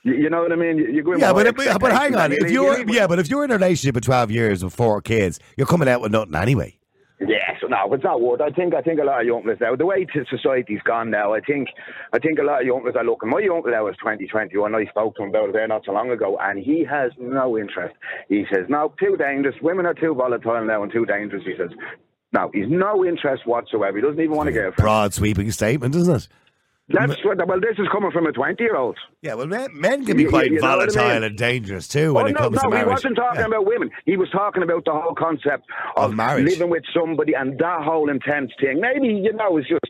You, know what I mean? You, go yeah, but, but but hang on. If you you're leave- you leave yeah, but if you're in a relationship of twelve years with four kids, you're coming out with nothing anyway. Yeah, no, it's not worth. I think I think a lot of young now. The way to society's gone now, I think I think a lot of young are looking. My uncle now is twenty twenty one. I spoke to him about it there not so long ago, and he has no interest. He says, "No, too dangerous. Women are too volatile now and too dangerous." He says, "No, he's no interest whatsoever. He doesn't even want to get a friend." Broad sweeping statement, isn't it? That's what, well, this is coming from a twenty year old. Yeah, well, men, men can be quite you know what I volatile mean? and dangerous too when oh, it no, comes no, to marriage. No, he wasn't talking Yeah. about women. He was talking about the whole concept Of of, marriage. living with somebody and that whole intense thing. Maybe you know, it's just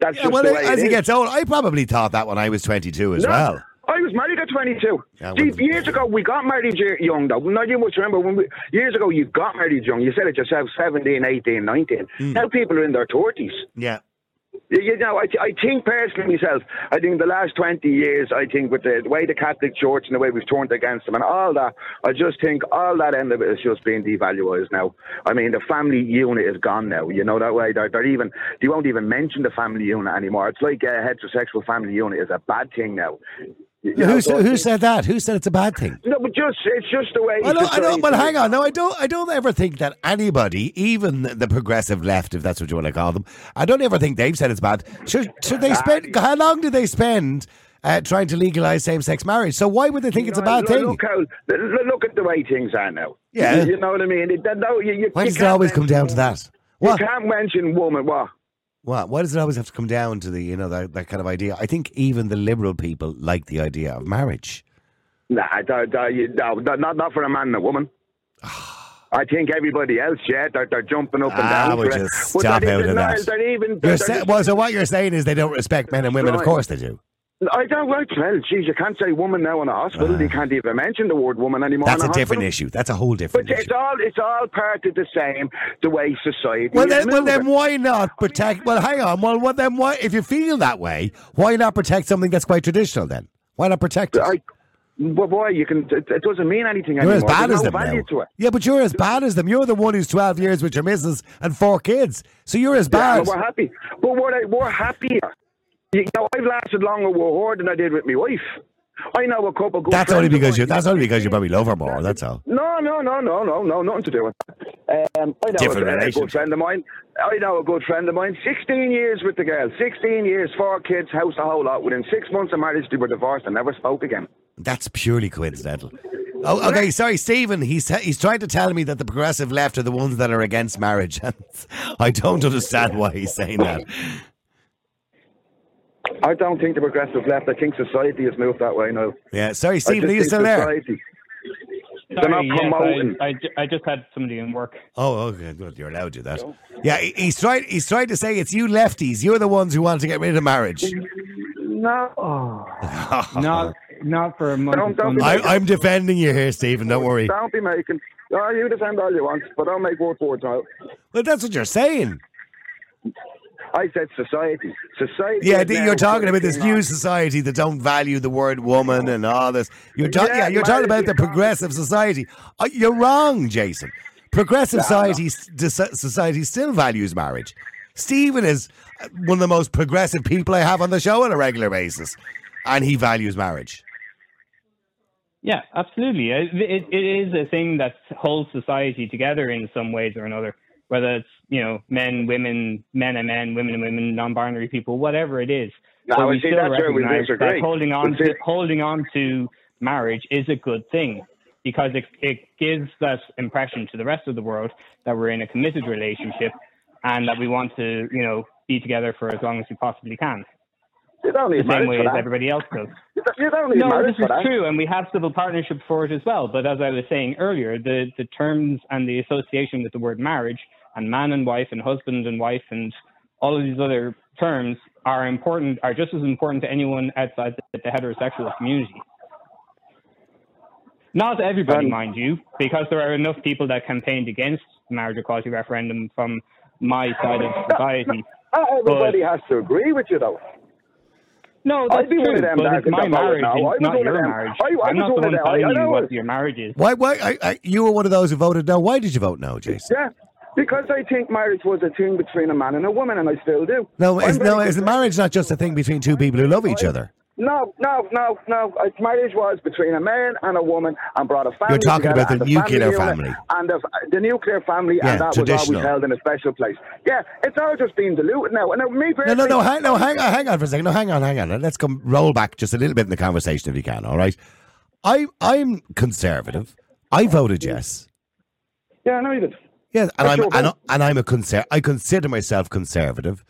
that's Yeah, just well, the way as he is. gets old, I probably thought that when I was 22 as No, well. I was married at 22. Yeah, See, years ago, we got married young, though. Not you must remember when we, years ago, you got married young. You said it yourself, 17, 18, 19. Hmm. Now people are in their 30s. Yeah. You, know, I, I think personally myself, I think the last 20 years, I think with the, way the Catholic Church and the way we've turned against them and all that, I just think all that end of it is just being devalued now. I mean, the family unit is gone now. You know, that way they're, they're even, they won't even mention the family unit anymore. It's like a heterosexual family unit is a bad thing now. You Who, so sa- who said that? Who said it's a bad thing? no, but just it's just the way. I don't, I don't, but hang on. No, I don't. I don't ever think that anybody, even the progressive left, if that's what you want to call them, I don't ever think they've said it's bad. Should, should they spend? How long did they spend uh, trying to legalize same-sex marriage? So why would they think it's a bad look, thing? Look, how, look look at the way things are now. Yeah. you, you know what I mean. It, no, you, you, Why you does it always come down to that? What? You can't mention woman. What? What? Why does it always have to come down to the you know that, that kind of idea? I think even the liberal people like the idea of marriage. Nah, da, da, you, no, not not for a man and a woman. [sighs] I think everybody else, yeah, they're, they're jumping up and Ah, down. would you stop out even, of that? They're even. They're, sa- they're, well, so what you're saying is they don't respect men and women. Of course they do. I don't like. Well, geez, you can't say woman now in a hospital. You can't even mention the word woman anymore. Ah. That's in a different issue. That's a whole different. But different it's issue. all it's all part of the same. The way society. Well is then, well then, why not protect? Well, hang on. Well, what then? Why, if you feel that way, why not protect something that's quite traditional? Then why not protect it? I, well, boy, you can. It, it doesn't mean anything You're anymore. as bad There's as no them value now. to it. Yeah, but you're as bad as them. You're the one who's 12 years with your missus and four kids. So you're as Yeah, bad. and we're happy, but we're we're happier. You know, I've lasted longer with her than I did with my wife. I know a couple. Good that's only of because you. That's only because you probably love her more. That's all. No, no, no, no, no, no, nothing to do with that. Um, I know Different a, a good friend of mine. I know a good friend of mine. Sixteen years with the girl. Sixteen years, four kids, house, a whole lot. Within six months of marriage, they were divorced and never spoke again. That's purely coincidental. Oh, okay. Sorry, Stephen. He's he's trying to tell me that the progressive left are the ones that are against marriage, and [laughs] I don't understand why he's saying that. I don't think the progressive left. I think society has moved that way now. Yeah. Sorry, I Stephen. just Are you think still there? society- They're not Sorry, yes, promoting. I, I, I just had somebody in work. Oh, oh okay. Good. You're allowed to do that. Yeah. he- He's trying. He's trying to say it's you lefties. You're the ones who want to get rid of marriage. No, [laughs] Not not for a month. Don't- don't. I, I'm defending you here, Stephen. Don't worry. don't be making. Oh, you defend all you want, but don't make word for words out. Well, that's what you're saying. I said society. Society. Yeah, is you're talking about this new on- society that don't value the word woman and all this. You're ta- yeah, Yeah, you're talking about the progressive society. Uh, you're wrong, Jason. Progressive society, society still values marriage. Stephen is uh, one of the most progressive people I have on the show on a regular basis, and he values marriage. Yeah, absolutely. It, it, it is a thing that holds society together in some ways or another. Whether it's you know men, women, men and men, women and women, non-binary people, whatever it is. No, But we see, still that's where we recognise disagree. that holding on to see- holding on to marriage is a good thing because it it gives that impression to the rest of the world that we're in a committed relationship and that we want to you know be together for as long as we possibly can, You don't the same way as everybody else does. You [laughs] don't- You don't need No, this is that. true, and we have civil partnership for it as well. But as I was saying earlier, the, the terms and the association with the word marriage and man and wife and husband and wife and all of these other terms are important, are just as important to anyone outside the, the heterosexual community. Not everybody, Um, mind you, because there are enough people that campaigned against the marriage equality referendum from my side of [laughs] society. Not everybody has to agree with you, though. No, that's I'd be true, one of them but that it's my marriage, now. I it's was not one of your them. marriage. I- I I'm not the one of one telling you what your marriage is. Why? Why? I, I, you were one of those who voted no. Why did you vote no, Jason? Yeah, because I think marriage was a thing between a man and a woman, and I still do. No, I'm is, very no, is concerned- marriage not just a thing between two people who love each other? No, no, no, no. Uh, Marriage was between a man and a woman and brought a family. You're talking about the and nuclear unit family. And the, the nuclear family, Yeah, and that was always held in a special place. Yeah, it's all just being diluted now. And now, me No, no, no, hang, no, hang on, hang on for a second. No, hang on, hang on. Let's come roll back just a little bit in the conversation if you can. All right, I, I'm conservative. I voted yes. Yeah, I know you did. Yeah, and That's I'm and, and I'm a conser- I consider myself conservative.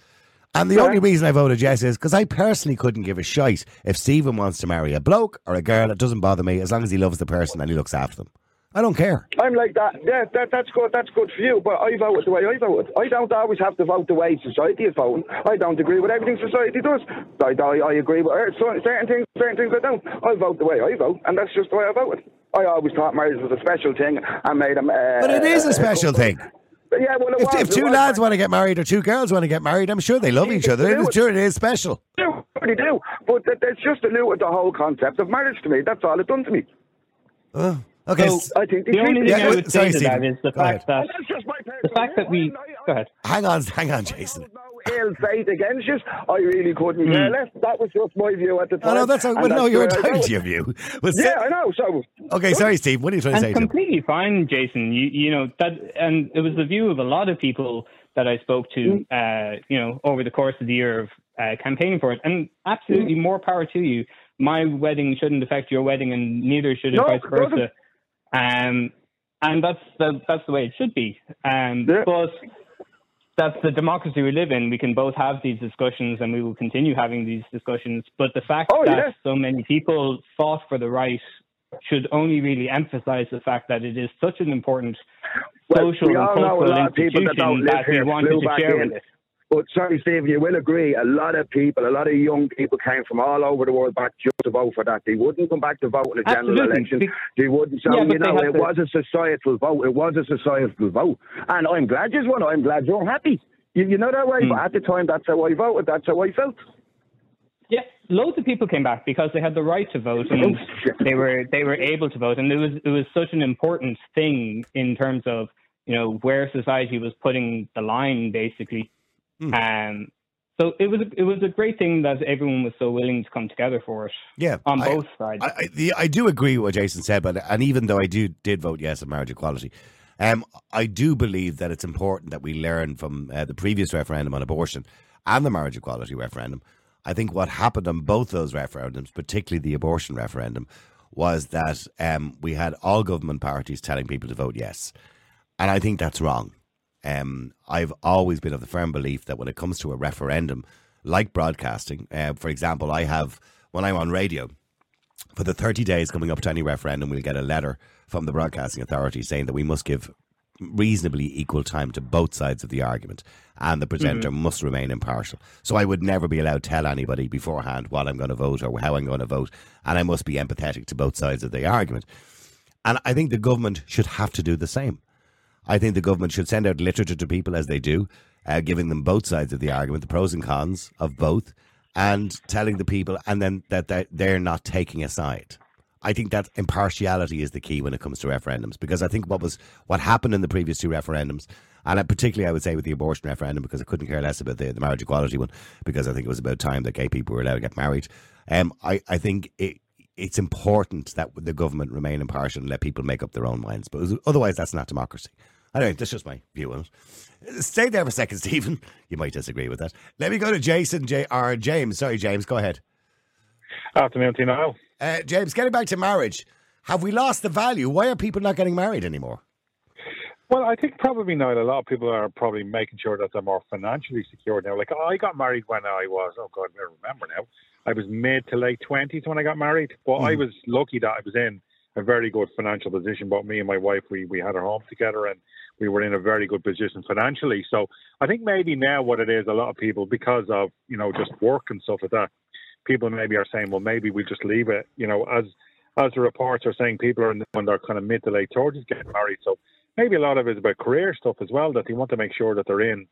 And the Yeah. only reason I voted yes is because I personally couldn't give a shite if Stephen wants to marry a bloke or a girl. It doesn't bother me as long as he loves the person and he looks after them. I don't care. I'm like that. Yeah, that, that's good. That's good for you. But I vote the way I vote. I don't always have to vote the way society is voting. I don't agree with everything society does. I, I, I agree with certain things. Certain things I don't. I vote the way I vote, and that's just the way I voted. I always thought marriage was a special thing I made them. Uh, But it is a special thing. Yeah, well, If, was, if two lads want to get married or two girls want to get married, I'm sure they love each other. It is sure it is special. They do. But that's just diluted the whole concept of marriage to me. That's all it done to me. Oh, okay. So, s- I think The only thing Yeah, I wait, would sorry, say to that Stephen. is the Go fact that That's just my the fact that we view. I- go ahead. hang on, hang on, Jason. No ill faith against you. I really couldn't care less. That was just my view at the time. Oh, no, that's a, and well, no, you're the way I entitled to your view. Well, Yeah, say- I know. So okay, sorry, Steve. What are you trying to say and to him? completely fine, Jason. You you know that, and it was the view of a lot of people that I spoke to, uh, you know, over the course of the year of uh, campaigning for it. And absolutely, more power to you. My wedding shouldn't affect your wedding, and neither should it No, vice it versa. Um, and that's the, that's the way it should be. Um, Yeah. But that's the democracy we live in. We can both have these discussions, and we will continue having these discussions. But the fact Oh, that yeah. so many people fought for the right should only really emphasize the fact that it is such an important Well, social and cultural people that institution that we wanted to share with it. But sorry, Steve, you will agree. A lot of people, a lot of young people came from all over the world back just to vote for that. They wouldn't come back to vote in a general election. They wouldn't. So Yeah, you know, it to- was a societal vote. It was a societal vote, and I'm glad you won. I'm glad you're happy. You, you know that way. Hmm. But at the time, that's how I voted. That's how I felt. Yeah, loads of people came back because they had the right to vote and they were they were able to vote, and it was it was such an important thing in terms of you know where society was putting the line, basically. Um, so it was it was a great thing that everyone was so willing to come together for it Yeah, on I- both sides. I, I, the, I do agree with what Jason said, but and even though I do did vote yes on marriage equality, um, I do believe that it's important that we learn from uh, the previous referendum on abortion and the marriage equality referendum. I think what happened on both those referendums, particularly the abortion referendum, was that um, we had all government parties telling people to vote yes, and I think that's wrong. Um, I've always been of the firm belief that when it comes to a referendum, like broadcasting, uh, for example, I have when I'm on radio, for the 30 days coming up to any referendum, we'll get a letter from the Broadcasting Authority saying that we must give reasonably equal time to both sides of the argument and the presenter must remain impartial. So I would never be allowed to tell anybody beforehand what I'm going to vote or how I'm going to vote, and I must be empathetic to both sides of the argument. And I think the government should have to do the same. I think the government should send out literature to people as they do, uh, giving them both sides of the argument, the pros and cons of both, and telling the people, and then that they're, not taking a side. I think that impartiality is the key when it comes to referendums, because I think what was what happened in the previous two referendums, and I- particularly I would say with the abortion referendum, because I couldn't care less about the, the marriage equality one, because I think it was about time that gay people were allowed to get married. Um, I, I think it, it's important that the government remain impartial and let people make up their own minds, but otherwise that's not democracy. Anyway, that's just my view on it. Stay there for a second, [laughs] Stephen. You might disagree with that. Let me go to Jason J or James. Sorry, James. Go ahead. Afternoon. Now. Uh, James, getting back to marriage, have we lost the value? Why are people not getting married anymore? Well, I think probably now a lot of people are probably making sure that they're more financially secure now. Like I got married when I was, oh God, I remember now. I was mid to late twenties when I got married, but I was lucky that I was in a very good financial position. But me and my wife, we we had our home together, and we were in a very good position financially. So I think maybe now what it is, a lot of people because of you know just work and stuff like that, people maybe are saying, well, maybe we just leave it. You know, as as the reports are saying, people are in when they're kind of mid to late thirties getting married. So maybe a lot of it is about career stuff as well that they want to make sure that they're in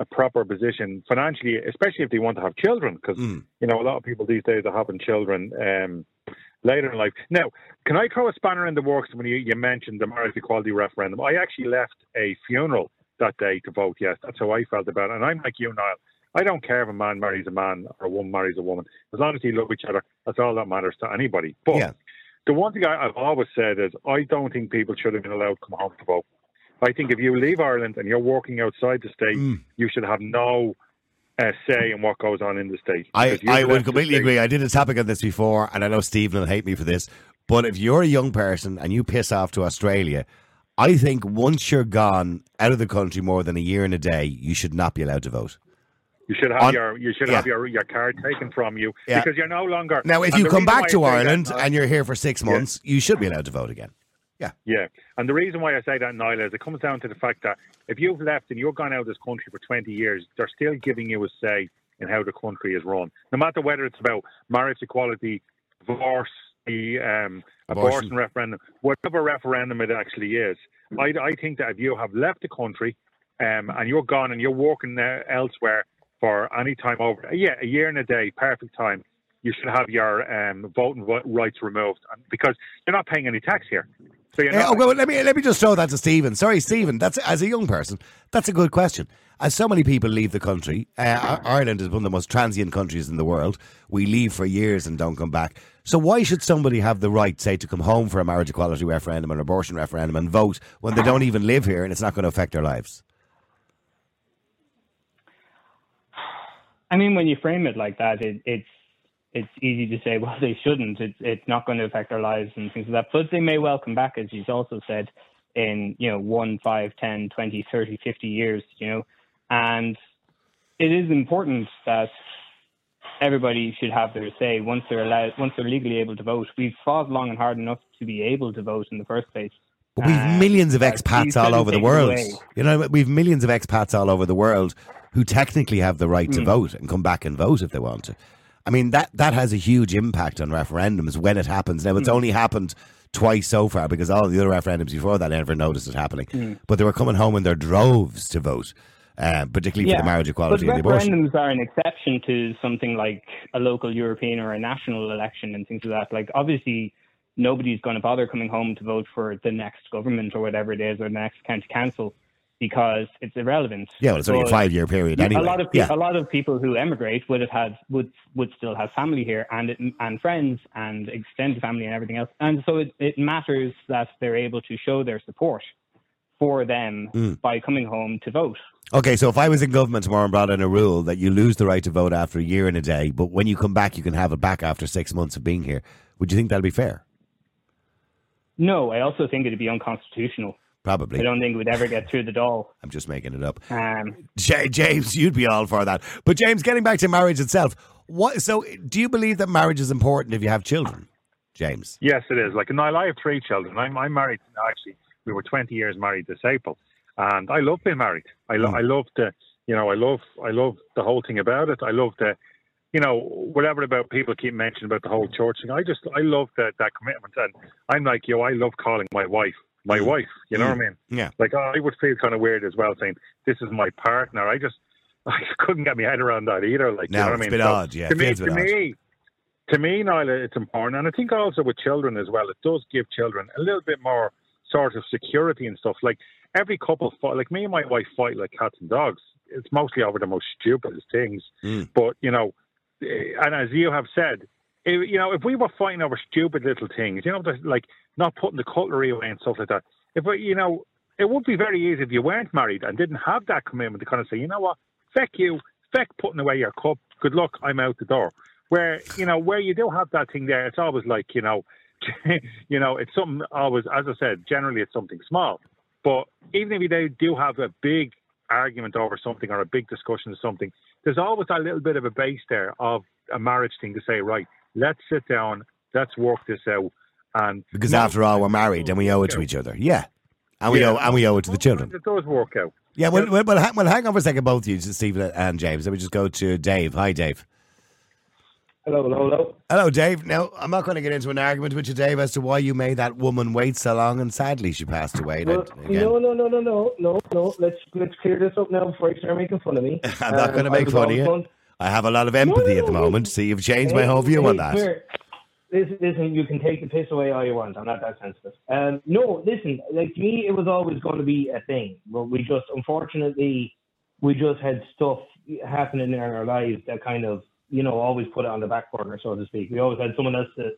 a proper position financially, especially if they want to have children, because Mm. you know a lot of people these days are having children um, later in life. Now, can I throw a spanner in the works when you, you mentioned the marriage equality referendum? I actually left a funeral that day to vote yes. That's how I felt about it, and I'm like you, Niall. I don't care if a man marries a man or a woman marries a woman. As long as they love each other, that's all that matters to anybody. But Yeah. the one thing I, I've always said is I don't think people should have been allowed to come home to vote. I think if you leave Ireland and you're working outside the state, Mm. you should have no uh, say in what goes on in the state. I, I would completely agree. I did a topic on this before, and I know Stephen will hate me for this. But if you're a young person and you piss off to Australia, I think once you're gone out of the country more than a year and a day, you should not be allowed to vote. You should have On- your you should yeah. have your, your card taken from you Yeah. because you're no longer. Now, if you come back to I say that, Ireland and you're here for six Yeah. months, you should be allowed to vote again. Yeah, Yeah. and the reason why I say that, Niall, is it comes down to the fact that if you've left and you're gone out of this country for 20 years, they're still giving you a say in how the country is run. No matter whether it's about marriage equality, divorce, the um, Abortion. abortion. referendum, whatever referendum it actually is, I, I think that if you have left the country um, and you're gone and you're working uh, elsewhere for any time over, yeah, a year and a day, perfect time, you should have your um, voting rights removed because you're not paying any tax here. So you're Eh, oh, well, let me let me just throw that to Stephen. Sorry, Stephen. That's as a young person, that's a good question. As so many people leave the country, uh, Ireland is one of the most transient countries in the world. We leave for years and don't come back. So why should somebody have the right, say, to come home for a marriage equality referendum, an abortion referendum, and vote when they don't even live here and it's not going to affect their lives? I mean, when you frame it like that, it, it's it's easy to say, [laughs] well, they shouldn't. It's it's not going to affect their lives and things like that. But they may well come back, as you've also said, in you know one, five, ten, twenty, thirty, fifty years. You know, and it is important that everybody should have their say once they're allowed, once they're legally able to vote. We've fought long and hard enough to be able to vote in the first place. But we've Um, millions of expats all over the world. away. You know, we've millions of expats all over the world who technically have the right to Mm. vote and come back and vote if they want to. I mean, that, that has a huge impact on referendums when it happens. Now, it's Mm. only happened twice so far because all the other referendums before that I never noticed it happening. Mm. But they were coming home in their droves to vote, uh, particularly for the marriage equality but and the abortion. referendums are an exception to something like a local European or a national election and things like that. Like obviously, nobody's going to bother coming home to vote for the next government or whatever it is or the next county council because it's irrelevant. Yeah, well, it's only a five year period anyway. A lot of pe- yeah. a lot of people who emigrate would have had would would still have family here and it, and friends and extended family and everything else, and so it, it matters that they're able to show their support for them Mm. by coming home to vote. Okay, so if I was in government tomorrow and brought in a rule that you lose the right to vote after a year and a day, but when you come back, you can have it back after six months of being here, would you think that'd be fair? No, I also think it'd be unconstitutional. Probably. I don't think we'd ever get through the door. [laughs] I'm just making it up. Um, J- James, you'd be all for that. But James, getting back to marriage itself, what? So, do you believe that marriage is important if you have children, James? Yes, it is. Like, Niall, I have three children. I'm, I'm married. Actually, we were 20 years married this April, and I love being married. I, lo- Mm. I love the, you know, I love, I love the whole thing about it. I love the, you know, whatever about people keep mentioning about the whole church thing. I just, I love that that commitment, and I'm like you. I love calling my wife my Mm. wife. You know Mm. what I mean? Yeah. Like I would feel kind of weird as well saying this is my partner. I just, [laughs] I couldn't get my head around that either. Like, No, you know what it's I a mean? bit So, odd, yeah, To me, a to bit odd. me, to me, Niall, it's important, and I think also with children as well, it does give children a little bit more sort of security and stuff. Like every couple fight, like me and my wife fight like cats and dogs. It's mostly over the most stupidest things, Mm. but you know, eh, and as you have said, you know, if we were fighting over stupid little things, you know, like not putting the cutlery away and stuff like that. If we, you know, it would be very easy if you weren't married and didn't have that commitment to kind of say, you know what, feck you, feck putting away your cup. Good luck, I'm out the door. Where you know, where you do have that thing there, it's always like you know, [laughs] you know, it's something always. As I said, generally it's something small. But even if you do- do have a big argument over something or a big discussion of something, there's always that little bit of a base there of a marriage thing to say, right, let's sit down, let's work this out, And because after all, we're married and we owe it to each other. Yeah, and we Yeah. owe and we owe it to the children. It does work out. Yeah, well, well, well, hang, well, hang on for a second, both of you, Stephen and James. Let me just go to Dave. Hi, Dave. Hello, hello, hello. Hello, Dave. Now, I'm not going to get into an argument with you, Dave, as to why you made that woman wait so long, and sadly, she passed away. Well, again, no, no, no, no, no, no, no. Let's let's clear this up now before you start making fun of me. [laughs] I'm not going to um, make fun of you. I have a lot of empathy at the moment, so you've changed my whole view on that. Listen, listen, you can take the piss away all you want. I'm not that sensitive. Um, no, listen, like to me, it was always going to be a thing. But we just, unfortunately, we just had stuff happening in our lives that kind of, you know, always put it on the back burner, so to speak. We always had someone else to,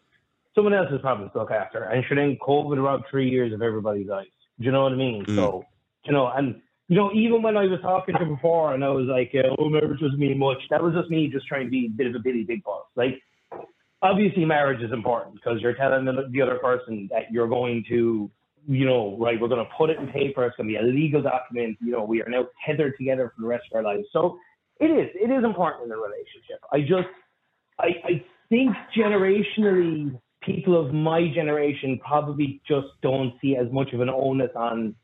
someone else's problems to look after. And sure, then COVID robbed three years of everybody's lives. Do you know what I mean? Mm. So, you know, and you know, even when I was talking to before, and I was like, uh, "Oh, marriage doesn't mean much," that was just me just trying to be a bit of a Billy Big Boss. Like, obviously, marriage is important because you're telling the, the other person that you're going to, you know, right? We're going to put it in paper. It's going to be a legal document. You know, we are now tethered together for the rest of our lives. So it is. It is important in a relationship. I just, I, I think generationally, people of my generation probably just don't see as much of an onus on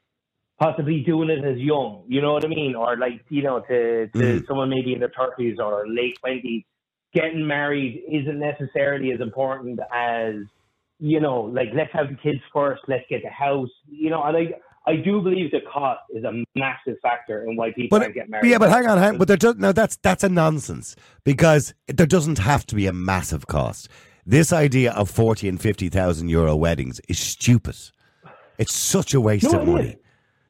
possibly doing it as young, you know what I mean? Or like, you know, to, to Mm. someone maybe in their 30s or late 20s, getting married isn't necessarily as important as, you know, like, let's have the kids first, let's get the house, you know, and I, I do believe the cost is a massive factor in why people But, don't get married. yeah, but hang on, hang, but there does, no, that's that's a nonsense because there doesn't have to be a massive cost. This idea of forty and fifty thousand euro weddings is stupid. It's such a waste No, of money. is.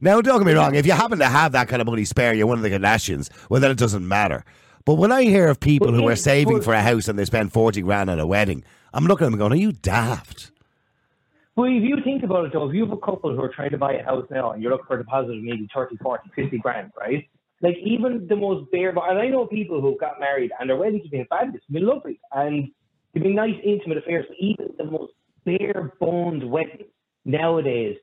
Now, don't get me wrong. If you happen to have that kind of money spare, you're one of the Kardashians. Well, then it doesn't matter. But when I hear of people who are saving for a house and they spend forty grand on a wedding, I'm looking at them going, "Are you daft?" Well, if you think about it, though, if you have a couple who are trying to buy a house now and you're looking for a deposit of maybe 30, 40, 50 grand, right? Like, even the most bare, and I know people who got married and their weddings have been fabulous, been lovely, and they've been nice, intimate affairs. But even the most bare boned wedding nowadays,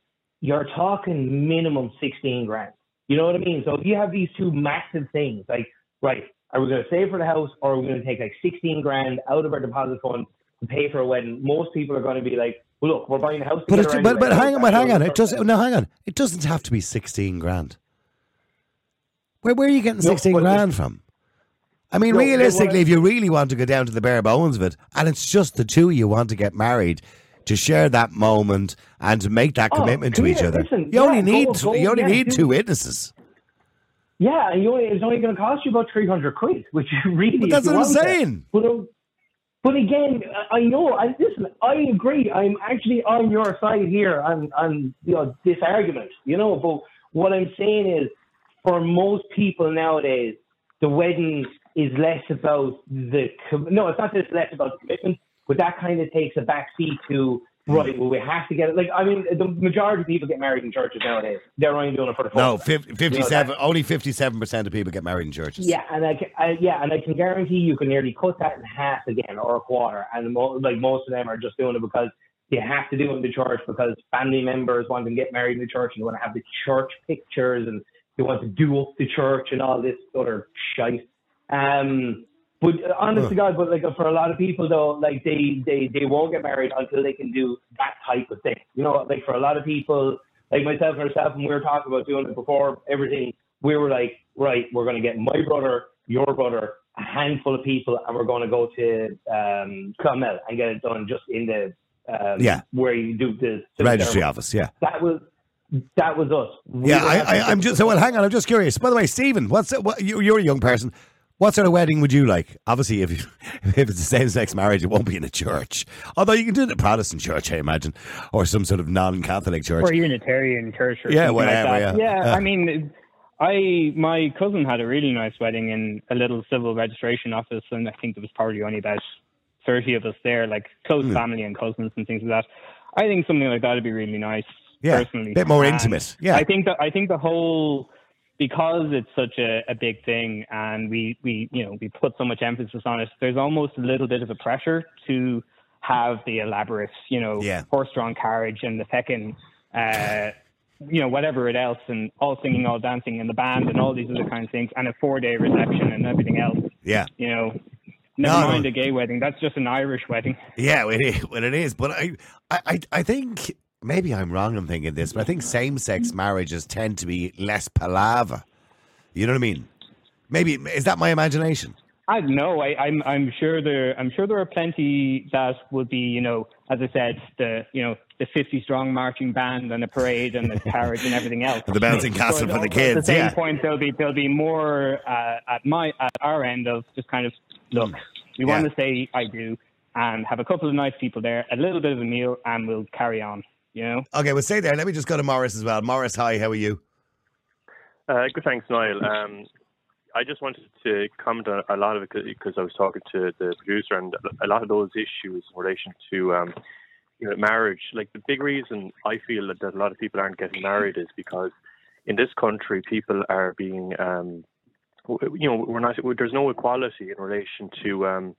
you're talking minimum 16 grand. You know what I mean? So if you have these two massive things, like, right, are we going to save for the house or are we going to take like 16 grand out of our deposit fund to pay for a wedding? Most people are going to be like, well, look, we're buying a house But it, but, but hang on, but hang on. It does no, hang on. It doesn't have to be sixteen grand. Where where are you getting sixteen but- grand from? I mean, No, realistically, if you really want to go down to the bare bones of it, and it's just the two you want to get married, to share that moment and to make that Oh, commitment to each other, listen, you only need you only yeah, need two witnesses. Yeah, and you only, it's only going to cost you about 300 quid, which [laughs] really but That's what I'm saying. But, um, but again, I know, I, listen, I agree. I'm actually on your side here on, on you know, this argument, you know, but what I'm saying is for most people nowadays, the wedding is less about the, no, it's not just less about the commitment, but that kind of takes a backseat to, right, well, we have to get it. Like, I mean, the majority of people get married in churches nowadays. They're only doing it for the No, photographs. fif- You know, 57, only 57% of people get married in churches. yeah, and I can, I, yeah, and I can guarantee you can nearly cut that in half again or a quarter. And mo- like most of them are just doing it because they have to do it in the church because family members want to get married in the church and they want to have the church pictures and they want to do up the church and all this other shite. Um, but uh, honest to God, but like for a lot of people though, like they, they, they won't get married until they can do that type of thing. You know, like for a lot of people, like myself and herself, when we were talking about doing it before everything, we were like, right, we're going to get my brother, your brother, a handful of people, and we're going to go to um, Clonmel and get it done just in the um, Yeah. where you do the The registry ceremony. office, yeah. That was that was us. We Yeah, I, I, I'm just so well. Hang on, I'm just curious. By the way, Stephen, what's what, you, you're a young person. What sort of wedding would you like? Obviously, if you, [laughs] if it's a same-sex marriage, it won't be in a church. Although you can do it in a Protestant church, I imagine, or some sort of non-Catholic church. or Unitarian church or Yeah, whatever, like yeah. Yeah. I mean, I my cousin had a really nice wedding in a little civil registration office, and I think there was probably only about thirty of us there, like close Hmm. family and cousins and things like that. I think something like that would be really nice. Yeah, personally, bit more And intimate, yeah. I think that I think the whole because it's such a, a big thing and we, we you know we put so much emphasis on it there's almost a little bit of a pressure to have the elaborate you know Yeah. horse-drawn carriage and the feckin' uh you know whatever it else and all singing all dancing and the band and all these other kind of things and a four day reception and everything else Yeah. you know Never No, mind no. a gay wedding. That's just an Irish wedding. Yeah, it is. Well, it is. But I, I- I think maybe I'm wrong in thinking this, but I think same-sex marriages tend to be less palaver. You know what I mean? Maybe is that my imagination? I don't know. I, I'm I'm sure there I'm sure there are plenty that would be you know as I said the you know the 50 strong marching band and the parade and the [laughs] carriage and everything else. The bouncing castle for the At the kids. same Yeah. point, there'll be there'll be more uh, at my at our end of just kind of look. We want to say I do and have a couple of nice people there, a little bit of a meal, and we'll carry on. You know. Okay, well, stay there. Let me just go to Morris as well. Morris, hi. How are you? Uh, good, thanks, Niall. Um, I just wanted to comment on a lot of it because I was talking to the producer, and a lot of those issues in relation to um, you know marriage. Like the big reason I feel that, that a lot of people aren't getting married is because in this country people are being um, you know we're not there's no equality in relation to um,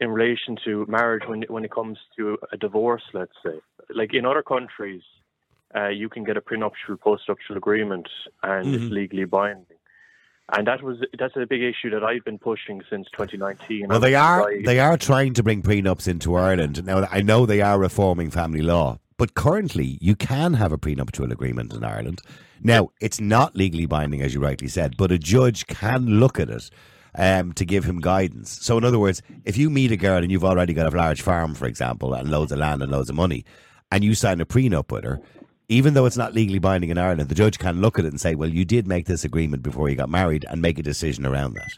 in relation to marriage when when it comes to a divorce. Let's say, like in other countries, uh, you can get a prenuptial postnuptial agreement and Mhm. it's legally binding. And that was that's a big issue that I've been pushing since 2019. Well, they are I- they are trying to bring prenups into Ireland. Now, I know they are reforming family law, but currently you can have a prenuptial agreement in Ireland. Now, it's not legally binding, as you rightly said, but a judge can look at it um, to give him guidance. So, in other words, if you meet a girl and you've already got a large farm, for example, and loads of land and loads of money, and you sign a prenup with her, even though it's not legally binding in Ireland, the judge can look at it and say, "Well, you did make this agreement before you got married," and make a decision around that.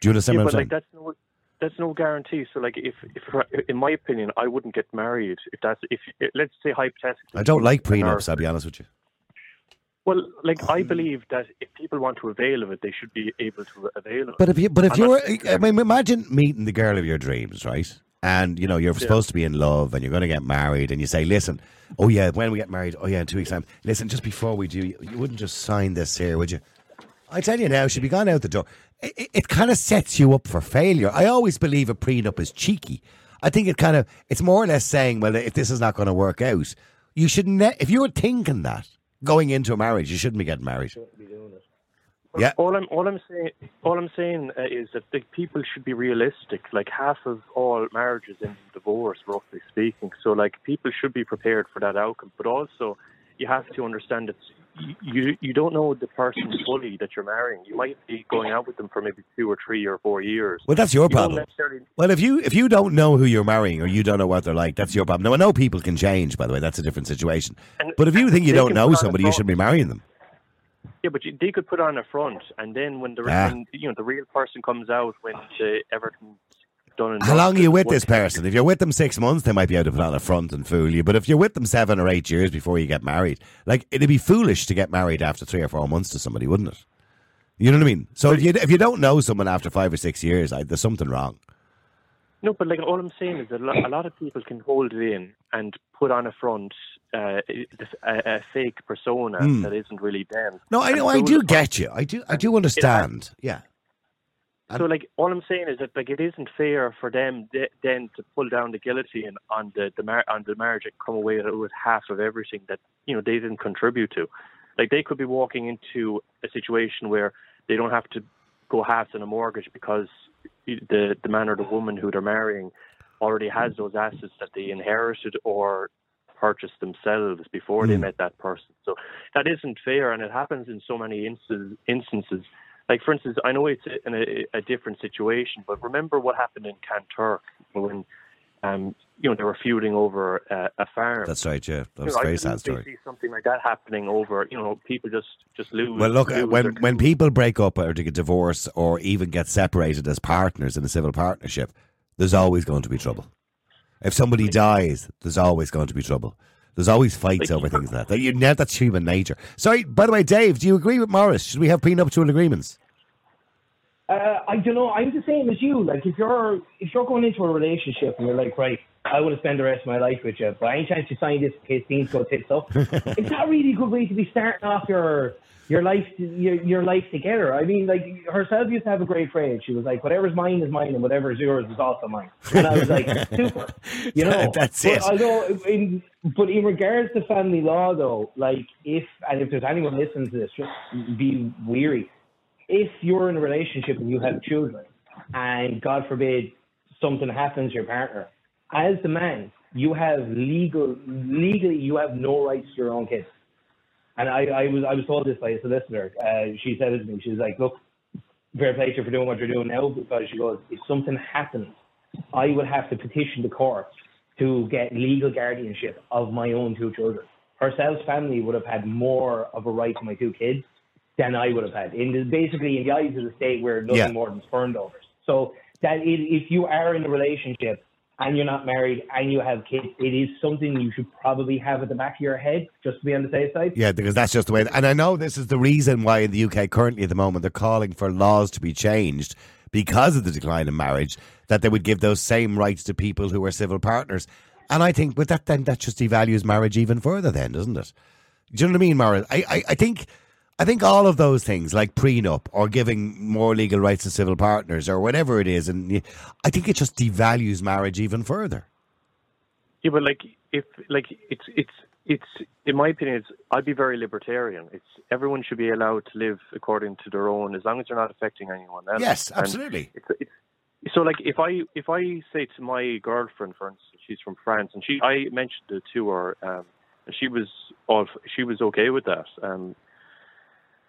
Do you understand yeah, what I'm like saying? that's no that's no guarantee. So like if if in my opinion I wouldn't get married if that's if let's say hypothetically I don't like prenups. I'll be honest with you. Well, like I hmm. believe that if people want to avail of it, they should be able to avail of it. But if you, but if I'm you not were, I mean, imagine meeting the girl of your dreams, right? And you know you're supposed to be in love, and you're going to get married, and you say, "Listen, oh yeah, when we get married, oh yeah, in two weeks' time. Listen, just before we do, you, you wouldn't just sign this here, would you?" I tell you now, she'd be gone out the door. It, it, it kind of sets you up for failure. I always believe a prenup is cheeky. I think it kind of, it's more or less saying, well, if this is not going to work out, you should, ne- if you were thinking that going into a marriage, you shouldn't be getting married. Yeah. All I'm all I'm saying all I'm saying uh, is that the people should be realistic. Like half of all marriages end in divorce, roughly speaking. So like people should be prepared for that outcome. But also, you have to understand that you you, don't know the person fully that you're marrying. You might be going out with them for maybe two or three or four years. Well, that's your You problem. Well, if you if you don't know who you're marrying or you don't know what they're like, that's your problem. Now I know people can change. By the way, that's a different situation. And- But if you think you don't know put on a somebody, you shouldn't be marrying them. Yeah, but you, they could put on a front, and then when the Ah. when, you know the real person comes out, when the, everything's done and How long are you with this person? If you're with them six months, they might be able to put on a front and fool you. But if you're with them seven or eight years before you get married, like it'd be foolish to get married after three or four months to somebody, wouldn't it? You know what I mean? So if you if you don't know someone after five or six years, I, there's something wrong. No, but like all I'm saying is that a lot, a lot of people can hold it in and put on a front uh, a, a fake persona Hmm. that isn't really them. No, I know, I do get you. I do, I do understand. Yeah. So, like, all I'm saying is that like it isn't fair for them de- then to pull down the guillotine on the, the mar- on the marriage and come away with half of everything that you know they didn't contribute to. Like they could be walking into a situation where they don't have to go halves on a mortgage because the the man or the woman who they're marrying already has those assets that they inherited or purchased themselves before they Mm. met that person. So that isn't fair, and it happens in so many instances. instances. Like for instance, I know it's in a, a different situation, but remember what happened in Kanturk when, um, you know, they were feuding over uh, a farm. That's right. Yeah, that You was know, a very sad story. See something like that happening over, you know, people just just lose. Well, look, lose when when people break up or get divorced or even get separated as partners in a civil partnership, there's always going to be trouble. If somebody dies, there's always going to be trouble. There's always fights over things like that. That you know, that's human nature. Sorry, by the way, Dave, do you agree with Morris? Should we have prenuptial agreements? Uh, I don't know. I'm the same as you. Like if you're if you're going into a relationship and you're like, right, I want to spend the rest of my life with you, but any chance you sign this in case things go tits up, [laughs] it's not really a good way to be starting off your your life your, your life together. I mean, like herself used to have a great phrase. She was like, "Whatever's mine is mine, and whatever's yours is also mine." And I was like, [laughs] "Super," you know. [laughs] That's but it. Although, in, but in regards to family law, though, like if and if there's anyone listening to this, just be weary if you're in a relationship and you have children, and God forbid something happens to your partner, as the man, you have legal legally you have no rights to your own kids. And I, I was I was told this by a solicitor. Uh, she said it to me. She was like, "Look, fair play to you for doing what you're doing now because she goes, if something happens, I would have to petition the court to get legal guardianship of my own two children. Herself's family would have had more of a right to my two kids than I would have had. In the, basically, in the eyes of the state, we're nothing Yeah. more than spurned overs. So that i if you are in a relationship and you're not married and you have kids, it is something you should probably have at the back of your head just to be on the safe side. Yeah, because that's just the way. And I know this is the reason why in the UK currently at the moment they're calling for laws to be changed because of the decline in marriage, that they would give those same rights to people who are civil partners. And I think, but that then that just devalues marriage even further, then, doesn't it? Do you know what I mean, Mara? I, I, I think. I think all of those things, like prenup or giving more legal rights to civil partners or whatever it is, and I think it just devalues marriage even further. Yeah, but like if like it's it's it's in my opinion, it's I'd be very libertarian. It's everyone should be allowed to live according to their own, as long as they're not affecting anyone else. Yes, absolutely. It's, it's, so like if I if I say to my girlfriend, for instance, she's from France, and she I mentioned it to her, um, and she was all she was okay with that. Um,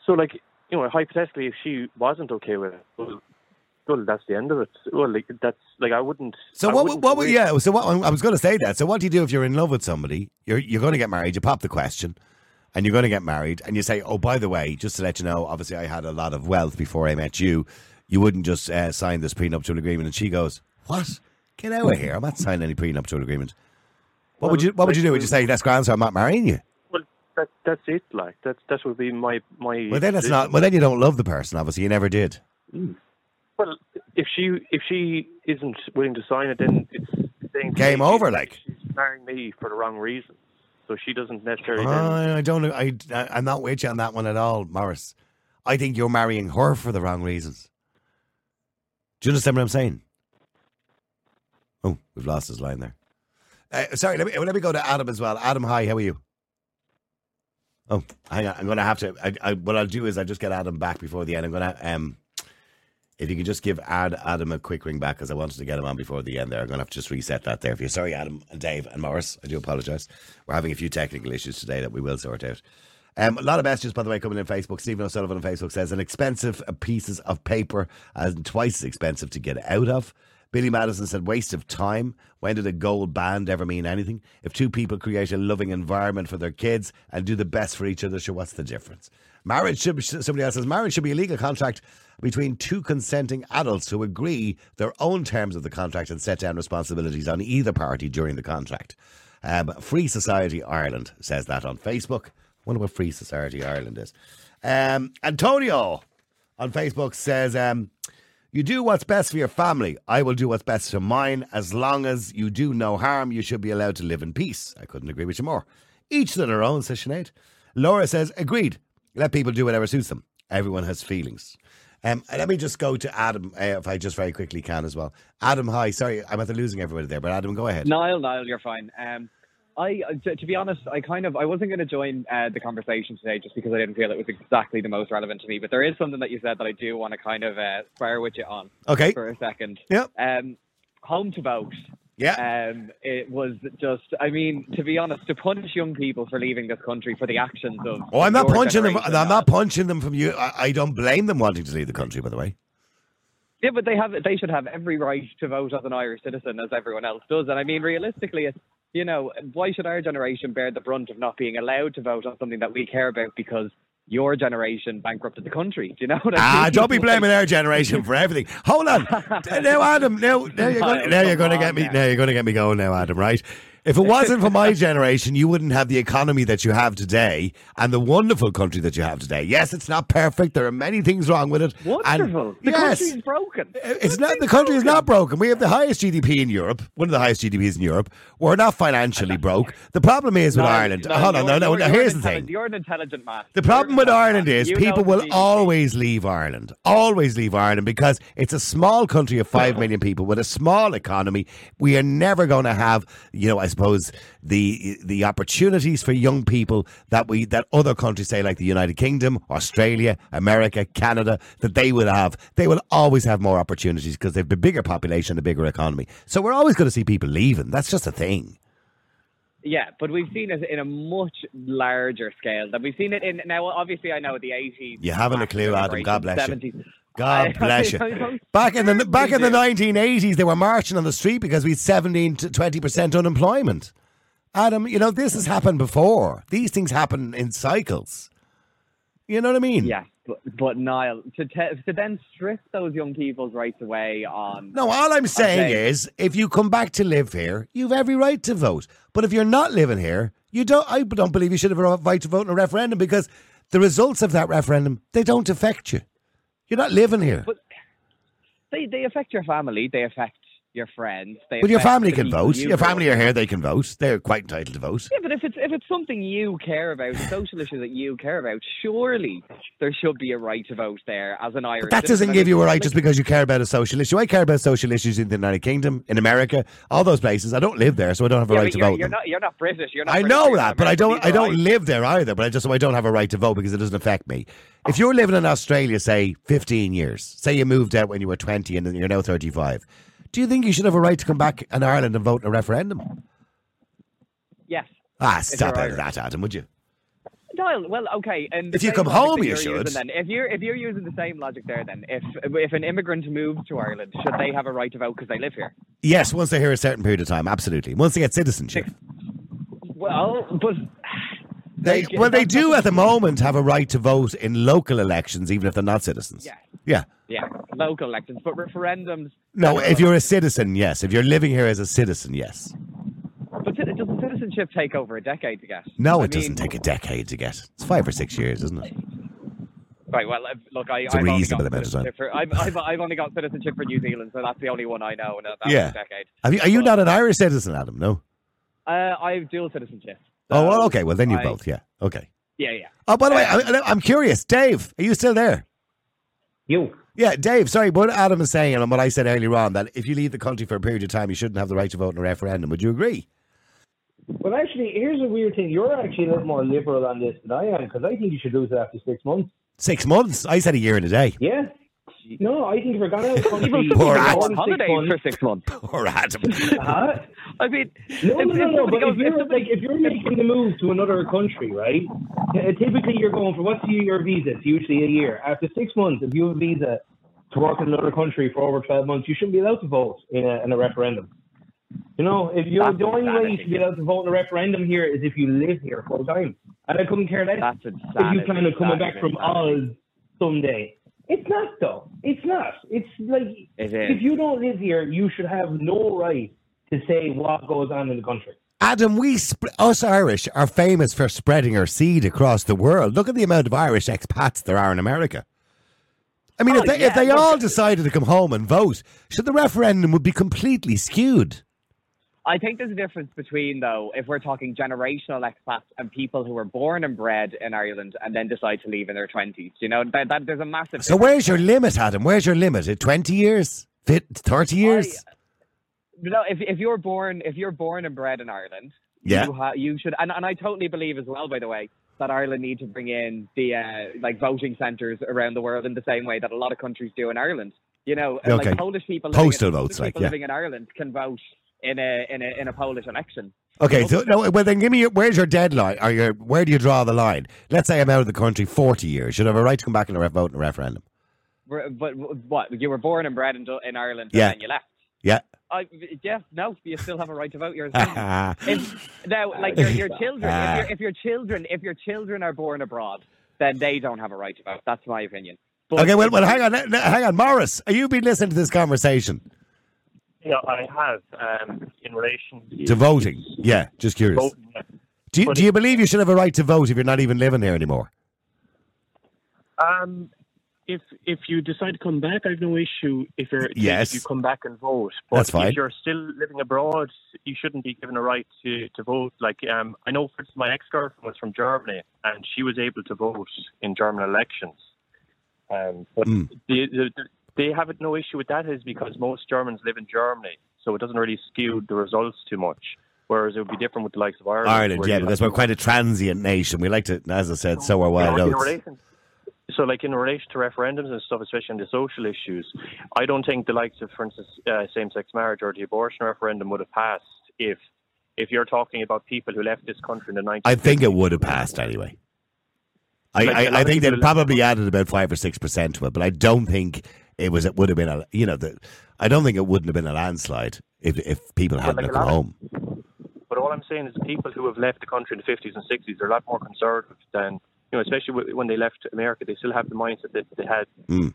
so like you know, hypothetically, if she wasn't okay with it, well, well that's the end of it. Well, like that's like I wouldn't. So I what? wouldn't What? would Yeah. So what? I was going to say that. So what do you do if you're in love with somebody? You're you're going to get married. You pop the question, and you're going to get married, and you say, "Oh, by the way, just to let you know, obviously I had a lot of wealth before I met you. You wouldn't just uh, sign this prenuptial agreement." And she goes, "What? Get out of here! I'm not signing any prenuptial agreement." What would you What would you do? Would you say that's grand, so I'm not marrying you? That that's it. Like that that would be my my. Well, then it's not. Well, then you don't love the person. Obviously, you never did. Well, if she if she isn't willing to sign it, then it's Game me over, like. she's marrying me for the wrong reason. So she doesn't necessarily. I, I don't. I, I'm not with you on that one at all, Morris. I think you're marrying her for the wrong reasons. Do you understand what I'm saying? Oh, we've lost his line there. Uh, sorry, let me let me go to Adam as well. Adam, hi, how are you? Oh, hang on. I'm going to have to. I, I, what I'll do is I'll just get Adam back before the end. I'm going to um, if you could just give Ad, Adam a quick ring back because I wanted to get him on before the end there. I'm going to have to just reset that there for you. Sorry, Adam and Dave and Morris. I do apologise. We're having a few technical issues today that we will sort out. Um, a lot of messages, by the way, coming in Facebook. Stephen O'Sullivan on Facebook says an expensive pieces of paper and twice as expensive to get out of. Billy Madison said, waste of time. When did a gold band ever mean anything? If two people create a loving environment for their kids and do the best for each other, sure, what's the difference? Marriage should somebody else says, marriage should be a legal contract between two consenting adults who agree their own terms of the contract and set down responsibilities on either party during the contract. Um, Free Society Ireland says that on Facebook. wonder what Free Society Ireland is. Um, Antonio on Facebook says, um, You do what's best for your family. I will do what's best for mine. As long as you do no harm, you should be allowed to live in peace. I couldn't agree with you more. Each to their own, says Sinead. Laura says, Agreed. Let people do whatever suits them. Everyone has feelings. Um, let me just go to Adam, uh, if I just very quickly can as well. Adam, hi. Sorry, I'm at the losing everybody there, but Adam, go ahead. Niall, Niall, you're fine. Um, I, to, to be honest, I kind of I wasn't going to join uh, the conversation today just because I didn't feel it was exactly the most relevant to me. But there is something that you said that I do want to kind of uh, spar with you on. Okay. For a second. Yep. Um, home to vote. Yeah. Um, it was just, I mean, to be honest, to punish young people for leaving this country for the actions of. Oh, I'm not punching them. I'm not punching them from you. I, I don't blame them wanting to leave the country, by the way. Yeah, but they have they should have every right to vote as an Irish citizen as everyone else does. And I mean, realistically, it's, you know, why should our generation bear the brunt of not being allowed to vote on something that we care about because your generation bankrupted the country? Do you know what I mean? Ah, don't be [laughs] blaming our generation for everything. Hold on, [laughs] now, Adam. Now, now you're going. Now you're going to get me. Now you're going to get me going. Now, Adam. Right? If it wasn't for my generation, you wouldn't have the economy that you have today and the wonderful country that you have today. Yes, it's not perfect. There are many things wrong with it. Wonderful. And the yes, country's broken. It's not the country is not broken. We have the highest GDP in Europe, one of the highest GDPs in Europe. We're not financially [laughs] broke. The problem is with No, Ireland. no, Hold on, no, no. no, Here's the thing. You're an intelligent man. The problem with Ireland is You people will GDP. always leave Ireland. Always leave Ireland because it's a small country of five million people with a small economy. We are never going to have, you know, a, suppose the the opportunities for young people that we that other countries say like the United Kingdom, Australia, America, Canada that they would have, they will always have more opportunities because they've a bigger population, a bigger economy. So we're always going to see people leaving. That's just a thing. Yeah, but we've seen it in a much larger scale than we've seen it in. Now, obviously, I know the 80s. You haven't a clue, Adam. God bless 70s. you. God bless you. Back in the back in the 1980s, they were marching on the street because we had 17 to 20 percent unemployment. Adam, you know this has happened before. These things happen in cycles. You know what I mean? Yeah, but, but Niall, to, te- to then strip those young people's rights away on. No, all I'm saying Okay. is, if you come back to live here, you've every right to vote. But if you're not living here, you don't. I don't believe you should have a right to vote in a referendum because the results of that referendum they don't affect you. You're not living here. But they, they affect your family, they affect your friends. They Well, your family can vote. you Your vote family are here; they can vote. They're quite entitled to vote. Yeah, but if it's if it's something you care about, a social issue that you care about, surely there should be a right to vote there as an Irish. But that doesn't give you a right just because you care about a social issue. I care about social issues in the United Kingdom, in America, all those places. I don't live there, so I don't have a Yeah, right to you're, vote. you're not you're not British. You're not. I British, know that, but I don't. I don't rights. live there either. But I just so I don't have a right to vote because it doesn't affect me. If you're living in Australia, say 15 years, say you moved out when you were 20 and then you're now 35, do you think you should have a right to come back in Ireland and vote in a referendum? Yes. Ah, stop out of that, Adam, would you? Niall, well, okay. And If you come home, you should. using Then, if you're if you're using the same logic there, then if if an immigrant moves to Ireland, should they have a right to vote because they live here? Yes, once they're here a certain period of time, absolutely. Once they get citizenship. Well, but They, Like, well, they do at the moment have a right to vote in local elections, even if they're not citizens. Yeah. Yeah. yeah, local elections, but referendums. No, if you're a citizen, yes. If you're living here as a citizen, yes. But ci- doesn't citizenship take over a decade to get? No, I it doesn't mean- take a decade to get. It's five or six years, isn't it? Right. Well, uh, look, I, It's a I've only reasonable got amount of time. citizenship For, I've, I've, I've only got citizenship for New Zealand, so that's the only one I know, and that's Yeah. a decade. Have you, are you not an Irish citizen, Adam? No. Uh, I have dual citizenship. Oh, well, okay. Well, then you I- both. Yeah. Okay. Yeah, yeah. Oh, by the way, I, I'm curious. Dave, are you still there? You. Yeah, Dave. Sorry, what Adam is saying and what I said earlier on that if you leave the country for a period of time, you shouldn't have the right to vote in a referendum. Would you agree? Well, actually, here's a weird thing. You're actually a little more liberal on this than I am because I think you should lose it after six months. Six months. I said a year and a day. Yeah. No, I think if we're going out of the country, People Poor go Adam. on holidays for six months. [laughs] Poor Adam. Huh? I mean, No, if- no, if no, no. But goes- if you're somebody- like, if you're making the move to another country, right? Typically, you're going for what's your visa? It's usually a year. After six months, if you have a visa to work in another country for over twelve months, you shouldn't be allowed to vote in a, in a referendum. You know, if you That's the only way you should be allowed to vote in a referendum here is if you live here full time. And I couldn't care less That's if you insanity. plan on coming back is from insanity. Oz someday. It's not though. It's not. It's like It if you don't live here, you should have no right to say what goes on in the country. Adam, we sp- us Irish are famous for spreading our seed across the world. Look at the amount of Irish expats there are in America. I mean, Oh, if they, yeah, if they all decided to come home and vote, should the referendum would be completely skewed? I think there's a difference between, though, if we're talking generational expats and people who were born and bred in Ireland and then decide to leave in their 20s. You know, that, that there's a massive. So where's your limit, Adam? Where's your limit? At twenty years, thirty years? You know, if if you're born if you're born and bred in Ireland, Yeah. you ha- you should, and, and I totally believe as well, by the way, that Ireland need to bring in the uh, like voting centres around the world in the same way that a lot of countries do in Ireland. You know, Okay. like Polish people, living Postal votes, Polish like, people yeah. living in Ireland can vote in a in a in a Polish election. Okay, so no, well then give me your, where's your deadline? Or your, where do you draw the line? Let's say I'm out of the country forty years. Should I have a right to come back and vote in a referendum? But what you were born and bred in, in Ireland, Yeah. and then you left. Yeah. I, yeah, no, you still have a right to vote. You're [laughs] if, now, like your, your children, if, your, if your children, if your children are born abroad, then they don't have a right to vote. That's my opinion. But okay, well, well, hang on, hang on, Morris. Are you been listening to this conversation Yeah, I have um, in relation to voting? Yeah, just curious. voting. Do you, do you believe you should have a right to vote if you're not even living here anymore? Um, if if you decide to come back, I've no issue if you're Yes. if you come back and vote. But That's fine. if you're still living abroad, you shouldn't be given a right to, to vote. Like um, I know, for instance, my ex girlfriend was from Germany and she was able to vote in German elections. Um, but Mm. the, the, they have no issue with that is because most Germans live in Germany, so it doesn't really skew the results too much. Whereas it would be different with the likes of Ireland. Ireland, yeah, because we're quite a transient nation. We like to, as I said, so are wild oats. relation, so, like in relation to referendums and stuff, especially on the social issues, I don't think the likes of, for instance, uh, same-sex marriage or the abortion referendum would have passed if if you're talking about people who left this country in the 90s. I think it would have passed anyway. I, Like, I, I think they'd probably added about five or six percent to it, but I don't think it was. It would have been a. You know, the, I don't think it wouldn't have been a landslide if if people hadn't like come home. But all I'm saying is people who have left the country in the 50s and 60s are a lot more conservative than, you know, especially when they left America, they still have the mindset that they had Mm.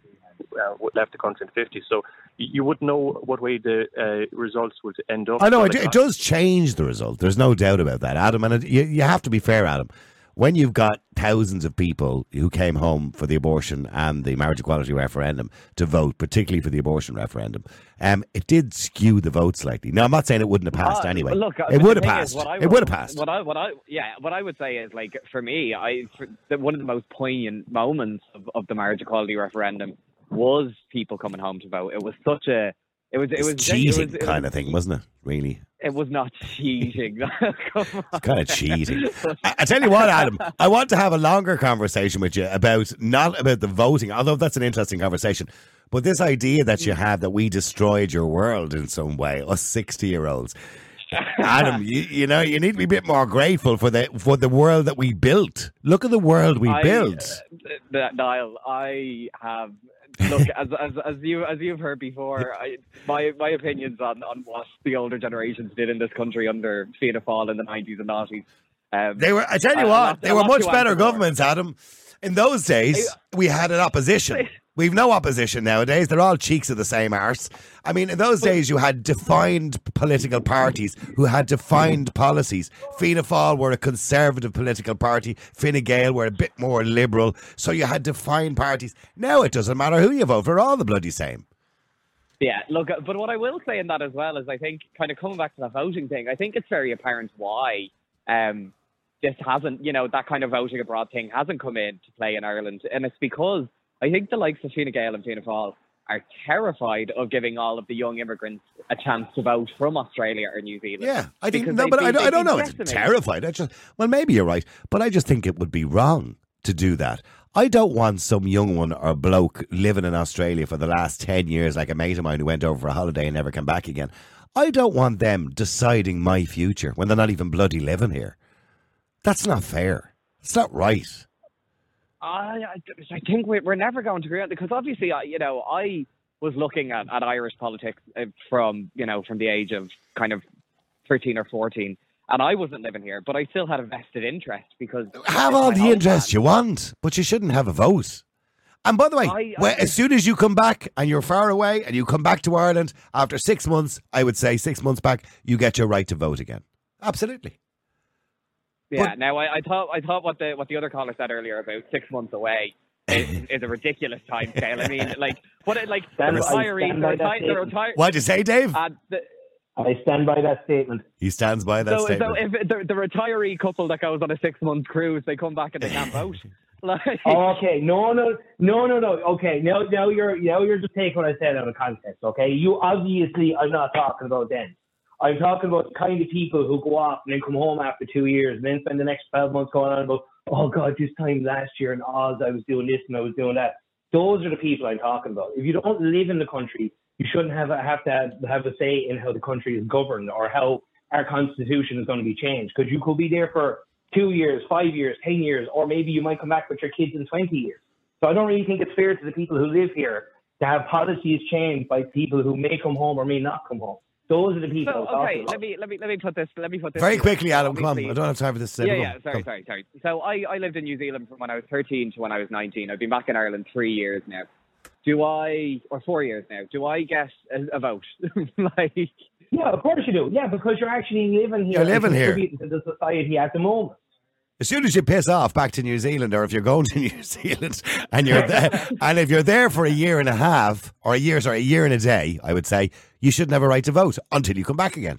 uh, left the country in the 50s. So you wouldn't know what way the uh, results would end up. I know it, it does change the result. There's no doubt about that, Adam. And it, you, you have to be fair, Adam. When you've got thousands of people who came home for the abortion and the marriage equality referendum to vote, particularly for the abortion referendum, um, it did skew the vote slightly. Now, I'm not saying it wouldn't have passed Uh, anyway. Look, uh, it would have passed. what It would have passed. What I, what I, yeah, what I would say is like for me, I for, the, one of the most poignant moments of, of the marriage equality referendum was people coming home to vote. It was such a, it was, it It's was cheating it was, it kind was, of thing, wasn't it? Really, It was not cheating. [laughs] It's kind of cheating. I, I tell you what, Adam, I want to have a longer conversation with you about not about the voting, although that's an interesting conversation, but this idea that you have that we destroyed your world in some way, us sixty-year-olds. Adam, you, you know, you need to be a bit more grateful for the for the world that we built. Look at the world we I, built. uh, Niall, I have look [laughs] as as as you as you've heard before. I, my my opinions on on what the older generations did in this country under Fianna Fáil in the nineties and noughties. Um, They were. I tell you a what, lot- they a were much better governments, Adam. In those days, we had an opposition. We've no opposition nowadays. They're all cheeks of the same arse. I mean, in those days, you had defined political parties who had defined policies. Fianna Fáil were a conservative political party. Fine Gael were a bit more liberal. So you had defined parties. Now it doesn't matter who you vote for. All the bloody same. Yeah, look, uh, but what I will say in that as well is I think, kind of coming back to the voting thing, I think it's very apparent why um, this hasn't, you know, that kind of voting abroad thing hasn't come into play in Ireland. And it's because I think the likes of Fine Gael and Fianna Fáil are terrified of giving all of the young immigrants a chance to vote from Australia or New Zealand. Yeah, I think no, but be- I, don't- I don't know. It's terrified. I just well, maybe you're right, but I just think it would be wrong to do that. I don't want some young one or bloke living in Australia for the last ten years, like a mate of mine who went over for a holiday and never came back again. I don't want them deciding my future when they're not even bloody living here. That's not fair. It's not right. I, I, I think we- we're never going to agree on because obviously, I, you know, I was looking at, at Irish politics uh, from, you know, from the age of kind of 13 or 14. And I wasn't living here, but I still had a vested interest because. Have all the interest you want, but you shouldn't have a vote. And by the way, I- I as soon as you come back and you're far away and you come back to Ireland after six months, I would say six months back, you get your right to vote again. Absolutely. Yeah. But- now I, I thought I thought what the what the other caller said earlier about six months away is, [laughs] is a ridiculous time scale. I mean, like what it like the Stand- I retirees, the, reti- the statement. retire. What'd you say, Dave? Uh, the, I stand by that statement. He stands by that so, statement. so if the, the retiree couple that goes on a six month cruise, they come back and they can't [laughs] vote. [laughs] Like, Okay, no, no, no, no, no. Okay, now, now you're, now you're just taking what I said out of context. Okay, you obviously, I'm not talking about them. I'm talking about the kind of people who go off and then come home after two years and then spend the next 12 months going on about, oh God, this time last year in Oz I was doing this and I was doing that. Those are the people I'm talking about. If you don't live in the country, you shouldn't have a, have to have a say in how the country is governed or how our constitution is going to be changed. Because you could be there for two years, five years, ten years, or maybe you might come back with your kids in 20 years. So I don't really think it's fair to the people who live here to have policies changed by people who may come home or may not come home. Those are the people. So okay, about. let me let me let me put this let me put this Very quickly, Adam, come on. Obviously- I don't have time for this. Yeah, yeah. on, Sorry, come. sorry, sorry. So I, I lived in New Zealand from when I was 13 to when I was 19. I've been back in Ireland three years now. Do I, or four years now? Do I get a, a vote? [laughs] like, Yeah, of course you do. Yeah, because you're actually living here. You're living here. contributing to the society at the moment. As soon as you piss off back to New Zealand, or if you're going to [laughs] New Zealand and you're there, and if you're there for a year and a half, or a year, sorry, a year and a day, I would say you shouldn't have a right to vote until you come back again.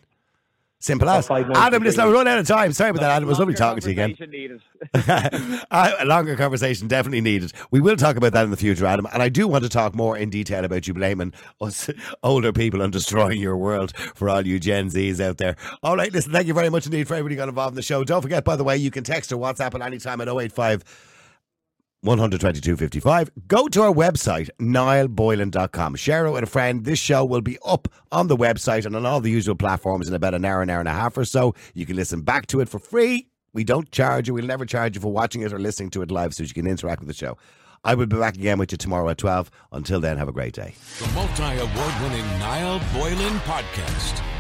Simple as. Adam, listen, we're running out of time. Sorry about that, Adam. It was lovely talking to you again. [laughs] A longer conversation definitely needed. We will talk about that in the future, Adam. And I do want to talk more in detail about you blaming us [laughs] older people and destroying your world for all you Gen Zs out there. All right, listen, thank you very much indeed for everybody got involved in the show. Don't forget, by the way, you can text or WhatsApp at any time at 085 122.55. Go to our website, niallboylan.com. Share it with a friend. This show will be up on the website and on all the usual platforms in about an hour, an hour and a half or so. You can listen back to it for free. We don't charge you. We'll never charge you for watching it or listening to it live so you can interact with the show. I will be back again with you tomorrow at 12. Until then, have a great day. The multi award winning Niall Boylan Podcast.